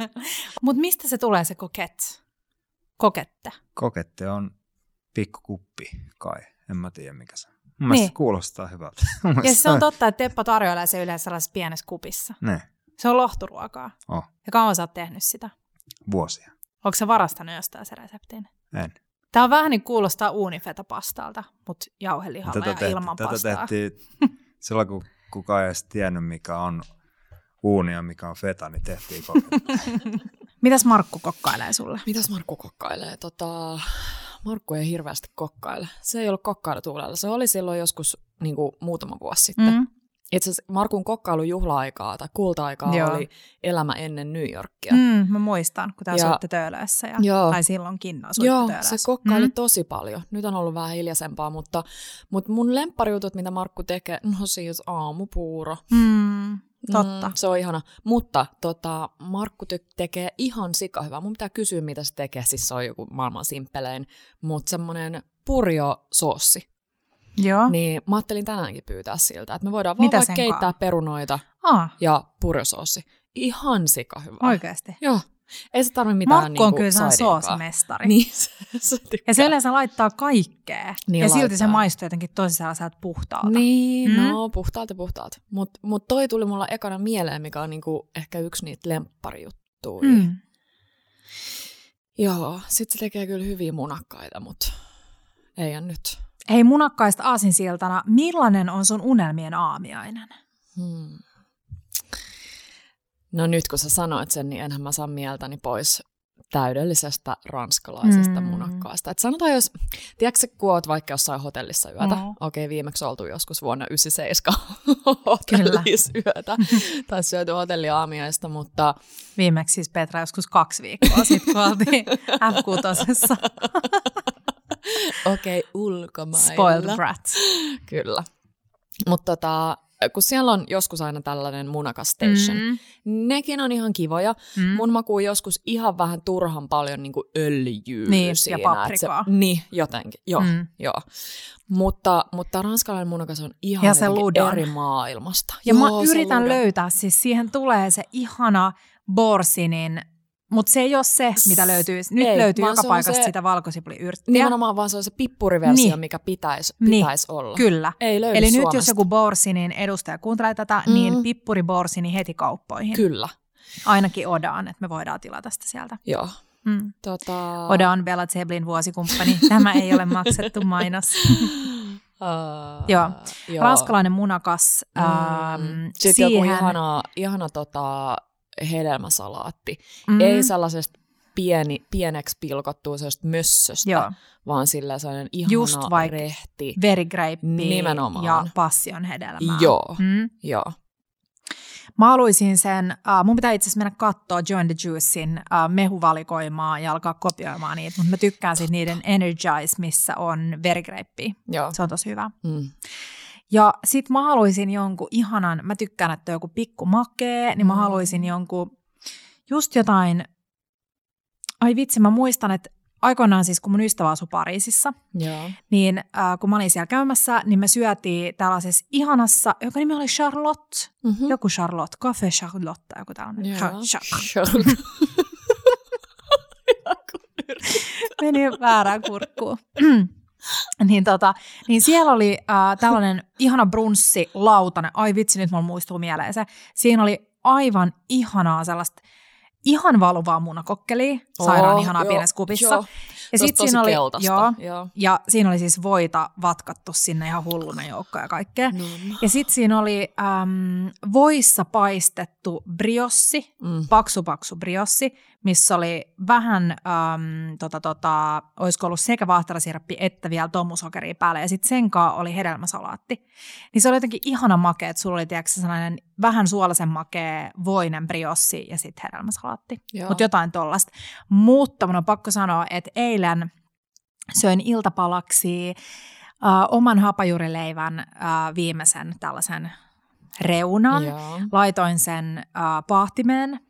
*laughs* Mutta mistä se tulee se koket? Kokette. Kokette on pikkukuppi kai, en mä tiedä mikä se on. Mun Niin. kuulostaa hyvältä. *laughs* Ja se on totta, että Teppo tarjoilee se yleensä sellaisessa pienessä kupissa. Ne, Se on lohturuokaa. oh, Ja kauan sä oot tehnyt sitä? vuosia. Onko se varastanut jostain se reseptin? En. Tämä on vähän niin kuulostaa uunifeta-pastalta, mutta jauhelihalla Tätä, ja ilman tätä pastaa. tehtiin *laughs* silloin, kun kukaan ei edes tiennyt, mikä on uuni ja mikä on feta, niin tehtiin. *laughs* Mitäs Markku kokkailee sulle? Mitäs Markku kokkailee? Tota, Markku ei hirveästi kokkaile. Se ei ollut kokkailutuulella. Se oli silloin joskus niin kuin, muutama vuosi sitten. Mm. Itse asiassa Markun kokkailujuhla-aikaa tai kulta-aikaa Joo. oli elämä ennen New Yorkia. Mm, mä muistan, kun te asuitte Töölössä. Ja, Joo. Tai silloinkin asuitte Joo, Töölössä. se kokkaili Mm. tosi paljon. Nyt on ollut vähän hiljaisempaa, mutta, mutta mun lemppariutut, mitä Markku tekee, no siis aamupuuro. Mm. Totta. Mm, se on ihana. Mutta tota, Markku ty- tekee ihan sika hyvää. Mun pitää kysyä, mitä se tekee. Siis se on joku maailman simppelein. Mutta semmoinen purjo-soossi. Joo. Niin mä ajattelin tänäänkin pyytää siltä, että me voidaan vaan vaikka sen keittää perunoita Ah, ja purjosoossi. Ihan sika hyvä. oikeasti. Joo. Ei se tarvi mitään Markku on niinku kyllä saidiinkaan. soosimestari. Niin, se, se tykkää. Ja se yleensä laittaa kaikkea. Niin ja silti se laittaa. maistuu jotenkin tosi sellaiselta puhtaalta. Niin, Mm. no puhtaalta puhtaalta. Mutta mut toi tuli mulla ekana mieleen, mikä on niinku ehkä yksi niitä lempparijuttuja. Mm. Joo, sit se tekee kyllä hyviä munakkaita, mutta ei nyt. Hei munakkaista aasinsiltana, millainen on sun unelmien aamiainen? Hmm. No nyt kun sä sanoit sen, niin enhän mä saa mieltäni pois täydellisestä ranskalaisesta Mm. mm. munakkaasta. Et sanotaan jos, tiedätkö kun oot vaikka jossain hotellissa yötä, No. okei viimeksi oltu joskus vuonna 97 *laughs* hotellissa yötä, *laughs* tai syöty hotelliaamiaista, mutta Viimeksi siis Petra joskus kaksi viikkoa sitten, kun oltiin *laughs* F6. *laughs* okei ulkomailla. Spoiled brat. *laughs* Kyllä. Mutta tota, kun siellä on joskus aina tällainen munakas station, mm. Mm. nekin on ihan kivoja. Mm. Mun makuu joskus ihan vähän turhan paljon niin kuin öljyä Niin, ja siinä. paprikaa. että Se, niin, jotenkin. Joo, Mm. mm. joo. Mutta, mutta ranskalainen munakas on ihan Ja se ludon. eri maailmasta. Ja joo, mä yritän ludon. löytää, siis siihen tulee se ihana borsinin, mutta se ei ole se, mitä löytyy. Nyt Ei, löytyy joka paikasta se- sitä valkosipuliyrttiä. Nimenomaan vaan se on se pippuriversio, Niin. niin. mikä pitäisi Niin, pitäis olla. Kyllä. Ei löydy Eli nyt jos Suomesta. joku borsinin edustaja kuuntelee tätä, Mm. niin pippuri borsini heti kauppoihin. Kyllä, Ainakin Odaan, että me voidaan tilata sitä sieltä. joo. Mm. Tota... Oda on Bella Zeblin vuosikumppani. *laughs* Tämä ei ole maksettu mainos. *laughs* Uh, Joo. Ranskalainen munakas. Mm. Ähm, Sitten siihen, joku ihana, ihana tota, hedelmäsalaatti. mm. Ei sellaisesta pieni, pieneksi pilkottua sellaista mössöstä, Joo, vaan sillä sellainen ihana Just vaikka rehti. verigrape Nimenomaan. ja passion hedelmää. Joo, Mm. joo. Mä haluaisin sen, uh, mun pitää itse asiassa mennä katsoa Join the Juicin uh, mehuvalikoimaa ja alkaa kopioimaan niitä, mutta mä tykkään siitä niiden Energize, missä on verigrape. joo. Se on tosi hyvä. Mm. Ja sit mä haluaisin jonkun ihanan, mä tykkään, että joku pikku makee, niin mä Mm. haluaisin jonkun, just jotain, ai vitsi, mä muistan, että aikoinaan siis kun mun ystävä asui Pariisissa, Joo. niin äh, kun mä olin siellä käymässä, niin me syötiin tällaisessa ihanassa, joka nimi oli Charlotte, Mm-hmm. joku Charlotte, Café Charlotte, joku tällainen. Joo. Cha- cha- *laughs* Meni väärään kurkkuun. *clears throat* *gasps* niin, tota, niin siellä oli äh, tällainen ihana brunssi, lautanen. Ai vitsi, nyt mulla muistuu mieleen se. Siinä oli aivan ihanaa sellaista ihan valuvaa munakokkelia. Sairaan Oh, ihanaa joo, pienessä kupissa. joo. Ja sit siinä oli, keltaista, joo, joo. ja siinä oli siis voita vatkattu sinne ihan hulluna joukkoa ja kaikkea. No. Ja sitten siinä oli äm, voissa paistettu briossi, Mm. paksu paksu briossi, missä oli vähän, äm, tota, tota, olisiko ollut sekä vaahterasirappi että vielä tomusokeria päälle. Ja sitten sen kanssa oli hedelmäsalaatti. Niin se oli jotenkin ihana makea, että sulla oli tiedätkö, sellainen vähän suolaisen makea voinen briossi ja sitten hedelmäsalaatti. Joo. Mutta jotain tollasta. Mutta mun on pakko sanoa, että eilen söin iltapalaksi äh, oman hapajurileivän äh, viimeisen tällaisen reunan. Joo. Laitoin sen äh, paahtimeen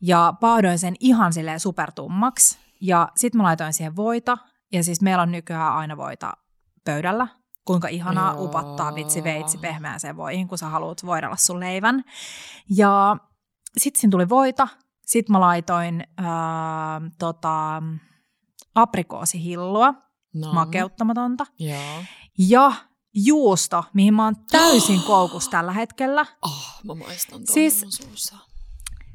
ja paahdoin sen ihan silleen supertummaksi. Ja sitten mä laitoin siihen voita. Ja siis meillä on nykyään aina voita pöydällä. Kuinka ihanaa Joo. upottaa vitsi veitsi pehmeäseen voihin, kun sä haluat voidella sun leivän. Ja sitten siinä tuli voita. Sitten mä laitoin äh, tota, aprikoosihillua, No. makeuttamatonta. Joo. Ja juusto, mihin mä oon täysin *gasps* koukus tällä hetkellä. Oh, mä maistan Siis-.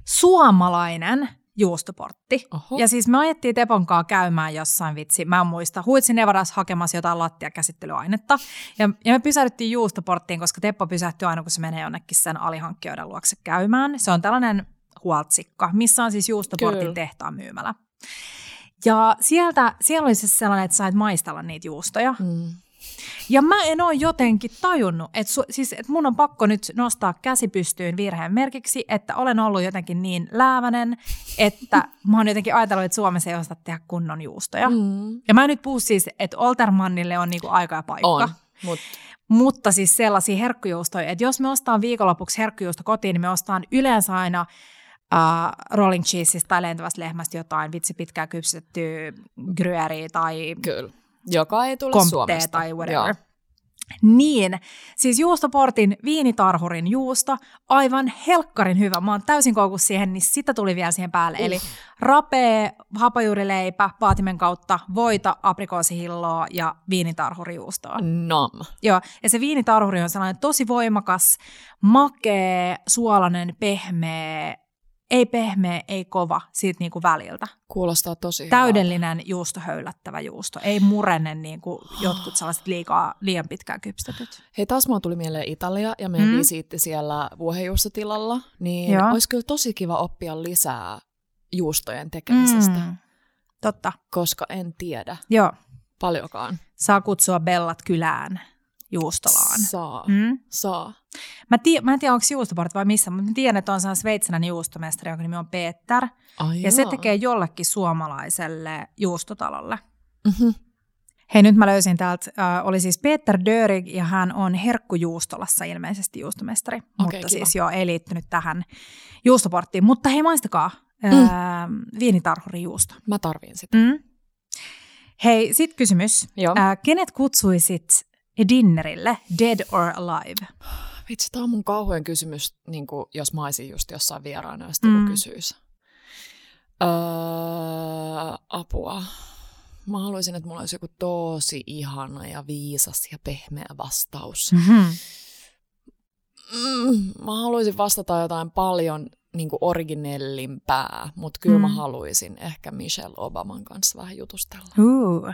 Suomalainen juustoportti. Oho. Ja siis me ajettiin Tepon kanssa käymään jossain vitsi, mä en muista, Huitsin Nevadas hakemassa jotain lattiakäsittelyainetta. Ja, ja me pysähdyttiin juustoporttiin, koska Teppo pysähtyy aina, kun se menee jonnekin sen alihankkijoiden luokse käymään. Se on tällainen huoltsikka, missä on siis juustoportin tehtaan myymälä. Ja sieltä, siellä oli siis sellainen, että sait maistella niitä juustoja. Mm. Ja mä en ole jotenkin tajunnut, että, su, siis, että mun on pakko nyt nostaa käsi pystyyn virheen merkiksi, että olen ollut jotenkin niin läävänen, että *laughs* mä oon jotenkin ajatellut, että Suomessa ei osata tehdä kunnon juustoja. Mm. Ja mä en nyt puhu siis, että Oltermannille on niinku aika ja paikka. On, mutta mutta siis sellaisia herkkujuustoja, että jos me ostaan viikonlopuksi herkkujuusto kotiin, niin me ostaan yleensä aina uh, rolling cheeseista tai lentävästä lehmästä jotain vitsi pitkää kypsettyä gruyeriä tai Kyllä. Joka ei tule komptee Suomesta. tai whatever. Joo. Niin, siis juustoportin viinitarhurin juusto, aivan helkkarin hyvä. Mä oon täysin koukus siihen, niin sitä tuli vielä siihen päälle. Eli rapee, hapajuurileipä, paatimen kautta, voita, aprikoosihilloa ja viinitarhurijuustoa. Nam. Joo, ja se viinitarhuri on sellainen tosi voimakas, makea, suolainen, pehmeä, ei pehmeä, ei kova, siitä niinku väliltä. Kuulostaa tosi hyvältä. Täydellinen juustohöylättävä juusto, ei murene niin kuin jotkut sellaiset liikaa, liian pitkään kypstetyt. Hei, taas mulla tuli mieleen Italia ja meidän Mm. visiitti siellä vuohenjuustotilalla, niin Joo. olisi kyllä tosi kiva oppia lisää juustojen tekemisestä. Mm, totta, koska en tiedä joo. paljonkaan. Saa kutsua Bellat kylään juustolaan. Saa, Mm? saa. Mä, tii- mä en tiedä, onko juustoport vai missä, mutta mä tiedän, että on sellainen sveitsiläinen juustomestari, jonka nimi on Peter. Ai Ja se jaa. tekee jollekin suomalaiselle juustotalolle. Mhm. Hei, nyt mä löysin täältä, äh, oli siis Peter Dörig ja hän on Herkkujuustolassa ilmeisesti juustomestari, mutta kiva. siis joo, ei liittynyt tähän juustoporttiin. Mutta hei, maistakaa äh, viinitarhurijuusto. Mä tarviin sitä. Mm. Hei, sit kysymys. Joo. Äh, kenet kutsuisit dinnerille, dead or alive? Vitsi, tää on mun kauhean kysymys, niin kuin, jos mä olisin just jossain vieraana, jos Mm. kysyisi. Öö, apua. Mä haluaisin, että mulla olisi joku tosi ihana ja viisas ja pehmeä vastaus. Mm-hmm. Mm, mä haluaisin vastata jotain paljon niin kuin originellimpää, mutta kyllä mm. mä haluaisin ehkä Michelle Obaman kanssa vähän jutustella. Uh.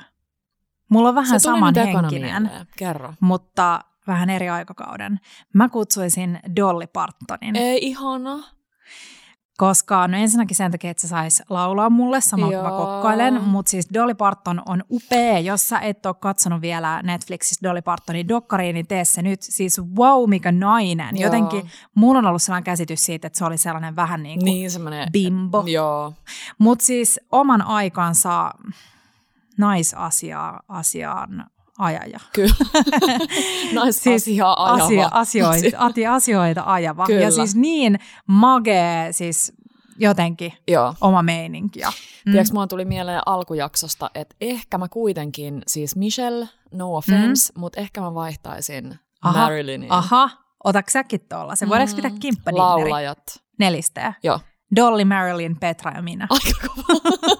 Mulla on vähän Se tuli saman nyt ekana henkinen, mieleen. Kerro. mutta vähän eri aikakauden. Mä kutsuisin Dolly Partonin. Ei ihana. Koska no ensinnäkin sen takia, että se saisi laulaa mulle samalla kun mä kokkailen, mutta siis Dolly Parton on upea. Jos sä et ole katsonut vielä Netflixissä Dolly Partonin dokkariin, niin tee se nyt. Siis wow, mikä nainen. Joo. Jotenkin mulla on ollut sellainen käsitys siitä, että se oli sellainen vähän niin kuin Niin semmoinen... bimbo. Joo. Mutta siis oman aikansa naisasia asiaan ajaja. Kyllä. *laughs* Naisasiaa ajava. Asia, asioita, asioita ajava. Kyllä. Ja siis niin magee, siis jotenkin Joo. oma meininki. Ja, Mm. Tiedätkö, mulla tuli mieleen alkujaksosta, että ehkä mä kuitenkin, siis Michelle, no offense, mm. mutta ehkä mä vaihtaisin Aha, Marilynin. Aha, otaks säkin tuolla? Se voidaanko pitää kimppadinneri? Laulajat. Nelisteä. Joo. Dolly, Marilyn, Petra ja minä. Aika.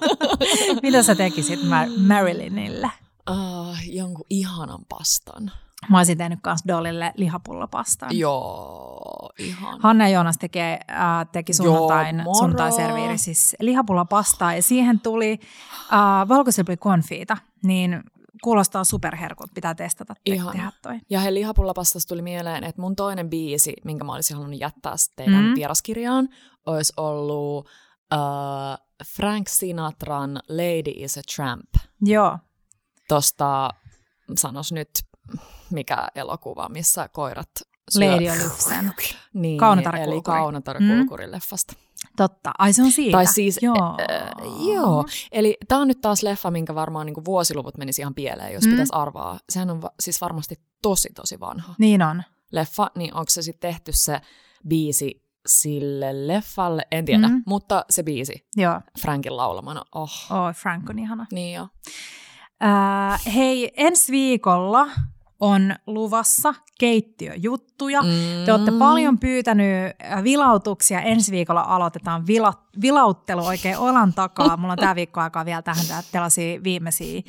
*laughs* Mitä sä tekisit Mar- Marilynille? Uh, jonkun ihanan pastan. Mä olisin tehnyt kans Dollylle lihapullopastan. Joo, ihan. Hanna Joonas tekee, äh, teki sunnuntain, moro. sunnuntai-serviiri, siis lihapullapastaa, ja siihen tuli äh, valkosilppikonfiita, niin kuulostaa superherkut, pitää testata te- Ihana. tehdä toi. Ja he lihapullapastasta tuli mieleen, että mun toinen biisi, minkä mä olisin halunnut jättää teidän Mm. vieraskirjaan, olisi ollut uh, Frank Sinatran Lady is a Tramp. Joo, Tosta, sanos nyt, mikä elokuva, missä koirat syö. Lady. Niin, Kaunotarkulkuri. Eli Kaunotarkulkuri-leffasta. Totta. Ai se on siitä. Tai siis, joo. Äh, joo. Eli tämä on nyt taas leffa, minkä varmaan niin vuosiluvut menisi ihan pieleen, jos Mm. mm. pitäisi arvaa. Sehän on va- siis varmasti tosi, tosi vanha Niin on. leffa, niin onko se sitten tehty se biisi sille leffalle? En tiedä, Mm. mm. mutta se biisi Joo. Frankin laulamana, oh. Oi, Frank on ihana. Niin jo. Äh, hei, ensi viikolla on luvassa keittiöjuttuja. Mm. Te olette paljon pyytänyt vilautuksia. Ensi viikolla aloitetaan vila, vilauttelu oikein olan takaa. Mulla on tämä viikko aikaa vielä tähän tällaisia viimeisiä,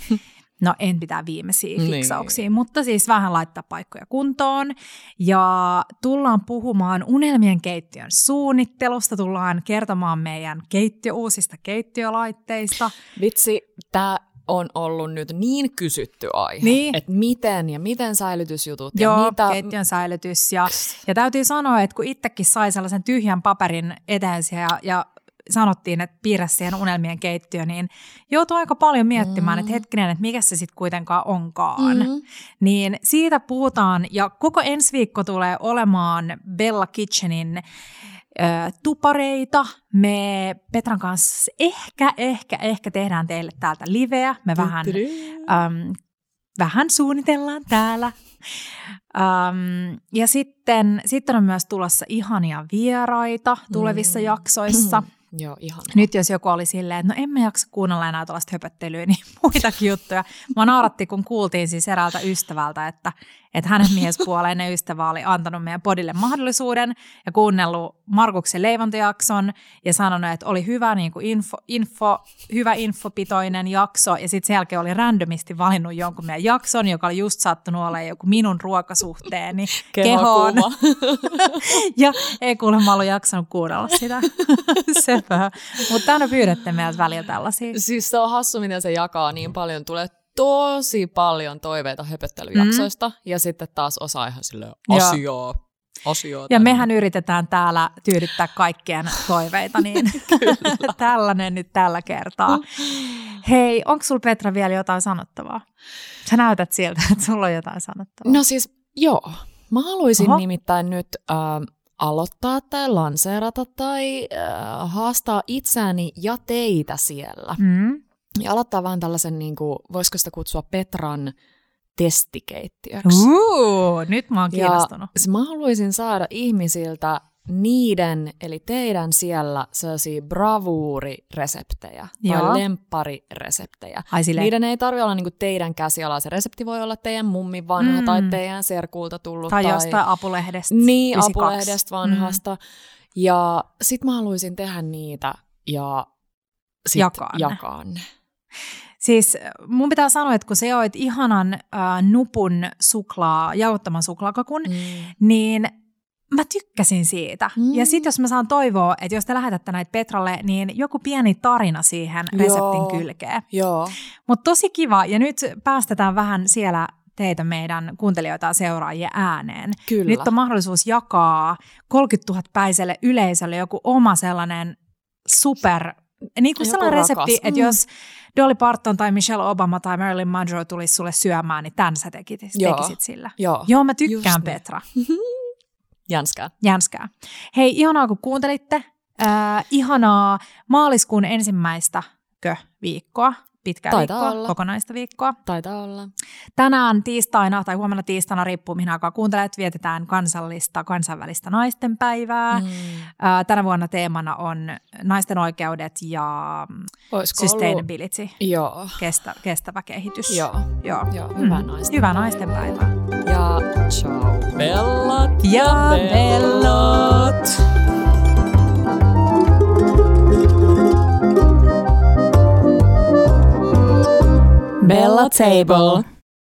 no en pitää viimeisiä Niin. fiksauksia, mutta siis vähän laittaa paikkoja kuntoon. Ja tullaan puhumaan unelmien keittiön suunnittelusta, tullaan kertomaan meidän keittiö, uusista keittiölaitteista. Vitsi, tämä on ollut nyt niin kysytty aihe, Niin. että miten ja miten säilytysjutut Joo, ja mitä... keittiön säilytys. Ja, ja täytyy sanoa, että kun itsekin sai sellaisen tyhjän paperin eteensä ja, ja sanottiin, että piirrä siihen unelmien keittiö, niin joutuu aika paljon miettimään, Mm. että hetkinen, että mikä se sitten kuitenkaan onkaan. Mm. Niin siitä puhutaan, ja koko ensi viikko tulee olemaan Bella Kitchenin tupareita. Me Petran kanssa ehkä, ehkä, ehkä tehdään teille täältä liveä. Me vähän äm, vähän suunnitellaan täällä. Um, ja sitten, sitten on myös tulossa ihania vieraita tulevissa mm. jaksoissa. *clears throat* Joo, ihan. Nyt jos joku oli silleen, että no emme jaksa kuunnella enää tällaista höpöttelyä, niin *laughs* muitakin juttuja. Mä naaratti, kun kuultiin siis eräältä ystävältä, että, että hänen *laughs* miespuoleinen ystävä oli antanut meidän podille mahdollisuuden ja kuunnellut Markuksen leivontajakson ja sanonut, että oli hyvä, niin kuin info, info, hyvä infopitoinen jakso ja sitten sen jälkeen oli randomisti valinnut jonkun meidän jakson, joka oli just sattunut olla joku minun ruokasuhteeni *laughs* kehoon. *laughs* ja ei kuulemma ollut jaksanut kuunnella sitä. Sepä. Mutta aina pyydätte meiltä välillä tällaisia. Siis se on hassu, miten se jakaa niin paljon. Tulee tosi paljon toiveita höpöttelyjaksoista mm. ja sitten taas osa ihan silleen asiaa. asiaa ja mehän yritetään täällä tyydyttää kaikkien toiveita, niin *laughs* *laughs* tällainen nyt tällä kertaa. Hei, onko sulla Petra vielä jotain sanottavaa? Sä näytät sieltä, että sulla on jotain sanottavaa. No siis, joo. Mä haluaisin Oho. nimittäin nyt äh, aloittaa tai lanseerata tai äh, haastaa itseäni ja teitä siellä. Mm. Ja aloittaa vähän tällaisen, niin kuin, voisiko sitä kutsua Petran testikeittiöksi. Uh, nyt mä oon kiinnostunut. Ja mä haluaisin saada ihmisiltä niiden, eli teidän siellä sellaisia bravuurireseptejä tai lempparireseptejä. Ai Niiden ei tarvitse olla niinku teidän käsialaa. Se resepti voi olla teidän mummin vanha mm. tai teidän serkulta tullut. Tai, tai jostain apulehdestä. Niin, 92. apulehdestä vanhasta. Mm. Ja sit mä haluaisin tehdä niitä ja sit jakaa, jakaa ne. Siis mun pitää sanoa, että kun sä joit ihanan äh, nupun suklaa, jauttaman suklaakakun, mm. niin mä tykkäsin siitä. Mm. Ja sitten jos mä saan toivoa, että jos te lähetätte näitä Petralle, niin joku pieni tarina siihen reseptin Joo. kylkeen. Joo. Mutta tosi kiva. Ja nyt päästetään vähän siellä teitä meidän kuuntelijoita ja seuraajia ääneen. Kyllä. Nyt on mahdollisuus jakaa 30 000 päiselle yleisölle joku oma sellainen super niin kuin sellainen rakas. resepti, että mm. jos Dolly Parton tai Michelle Obama tai Marilyn Monroe tulisi sulle syömään, niin tämän sä tekit, Joo. tekisit sillä. Joo, Joo mä tykkään Just Petra. *laughs* Jänskää. Jänskää. Hei, ihanaa kun kuuntelitte. Äh, ihanaa maaliskuun ensimmäistä viikkoa pitkää Taitaa viikkoa, olla. kokonaista viikkoa. Taitaa olla. Tänään tiistaina tai huomenna tiistaina, riippuu mihin aikaa kuuntelet, vietetään kansallista kansainvälistä naistenpäivää. Mm. Tänä vuonna teemana on naisten oikeudet ja Olisiko sustainability, ollut? Joo. Kestä, kestävä kehitys. Joo, Joo. Joo. hyvää mm. naisten Hyvää naistenpäivää. Ja ciao bellot ja, ja bellot. bellot. Bella Table.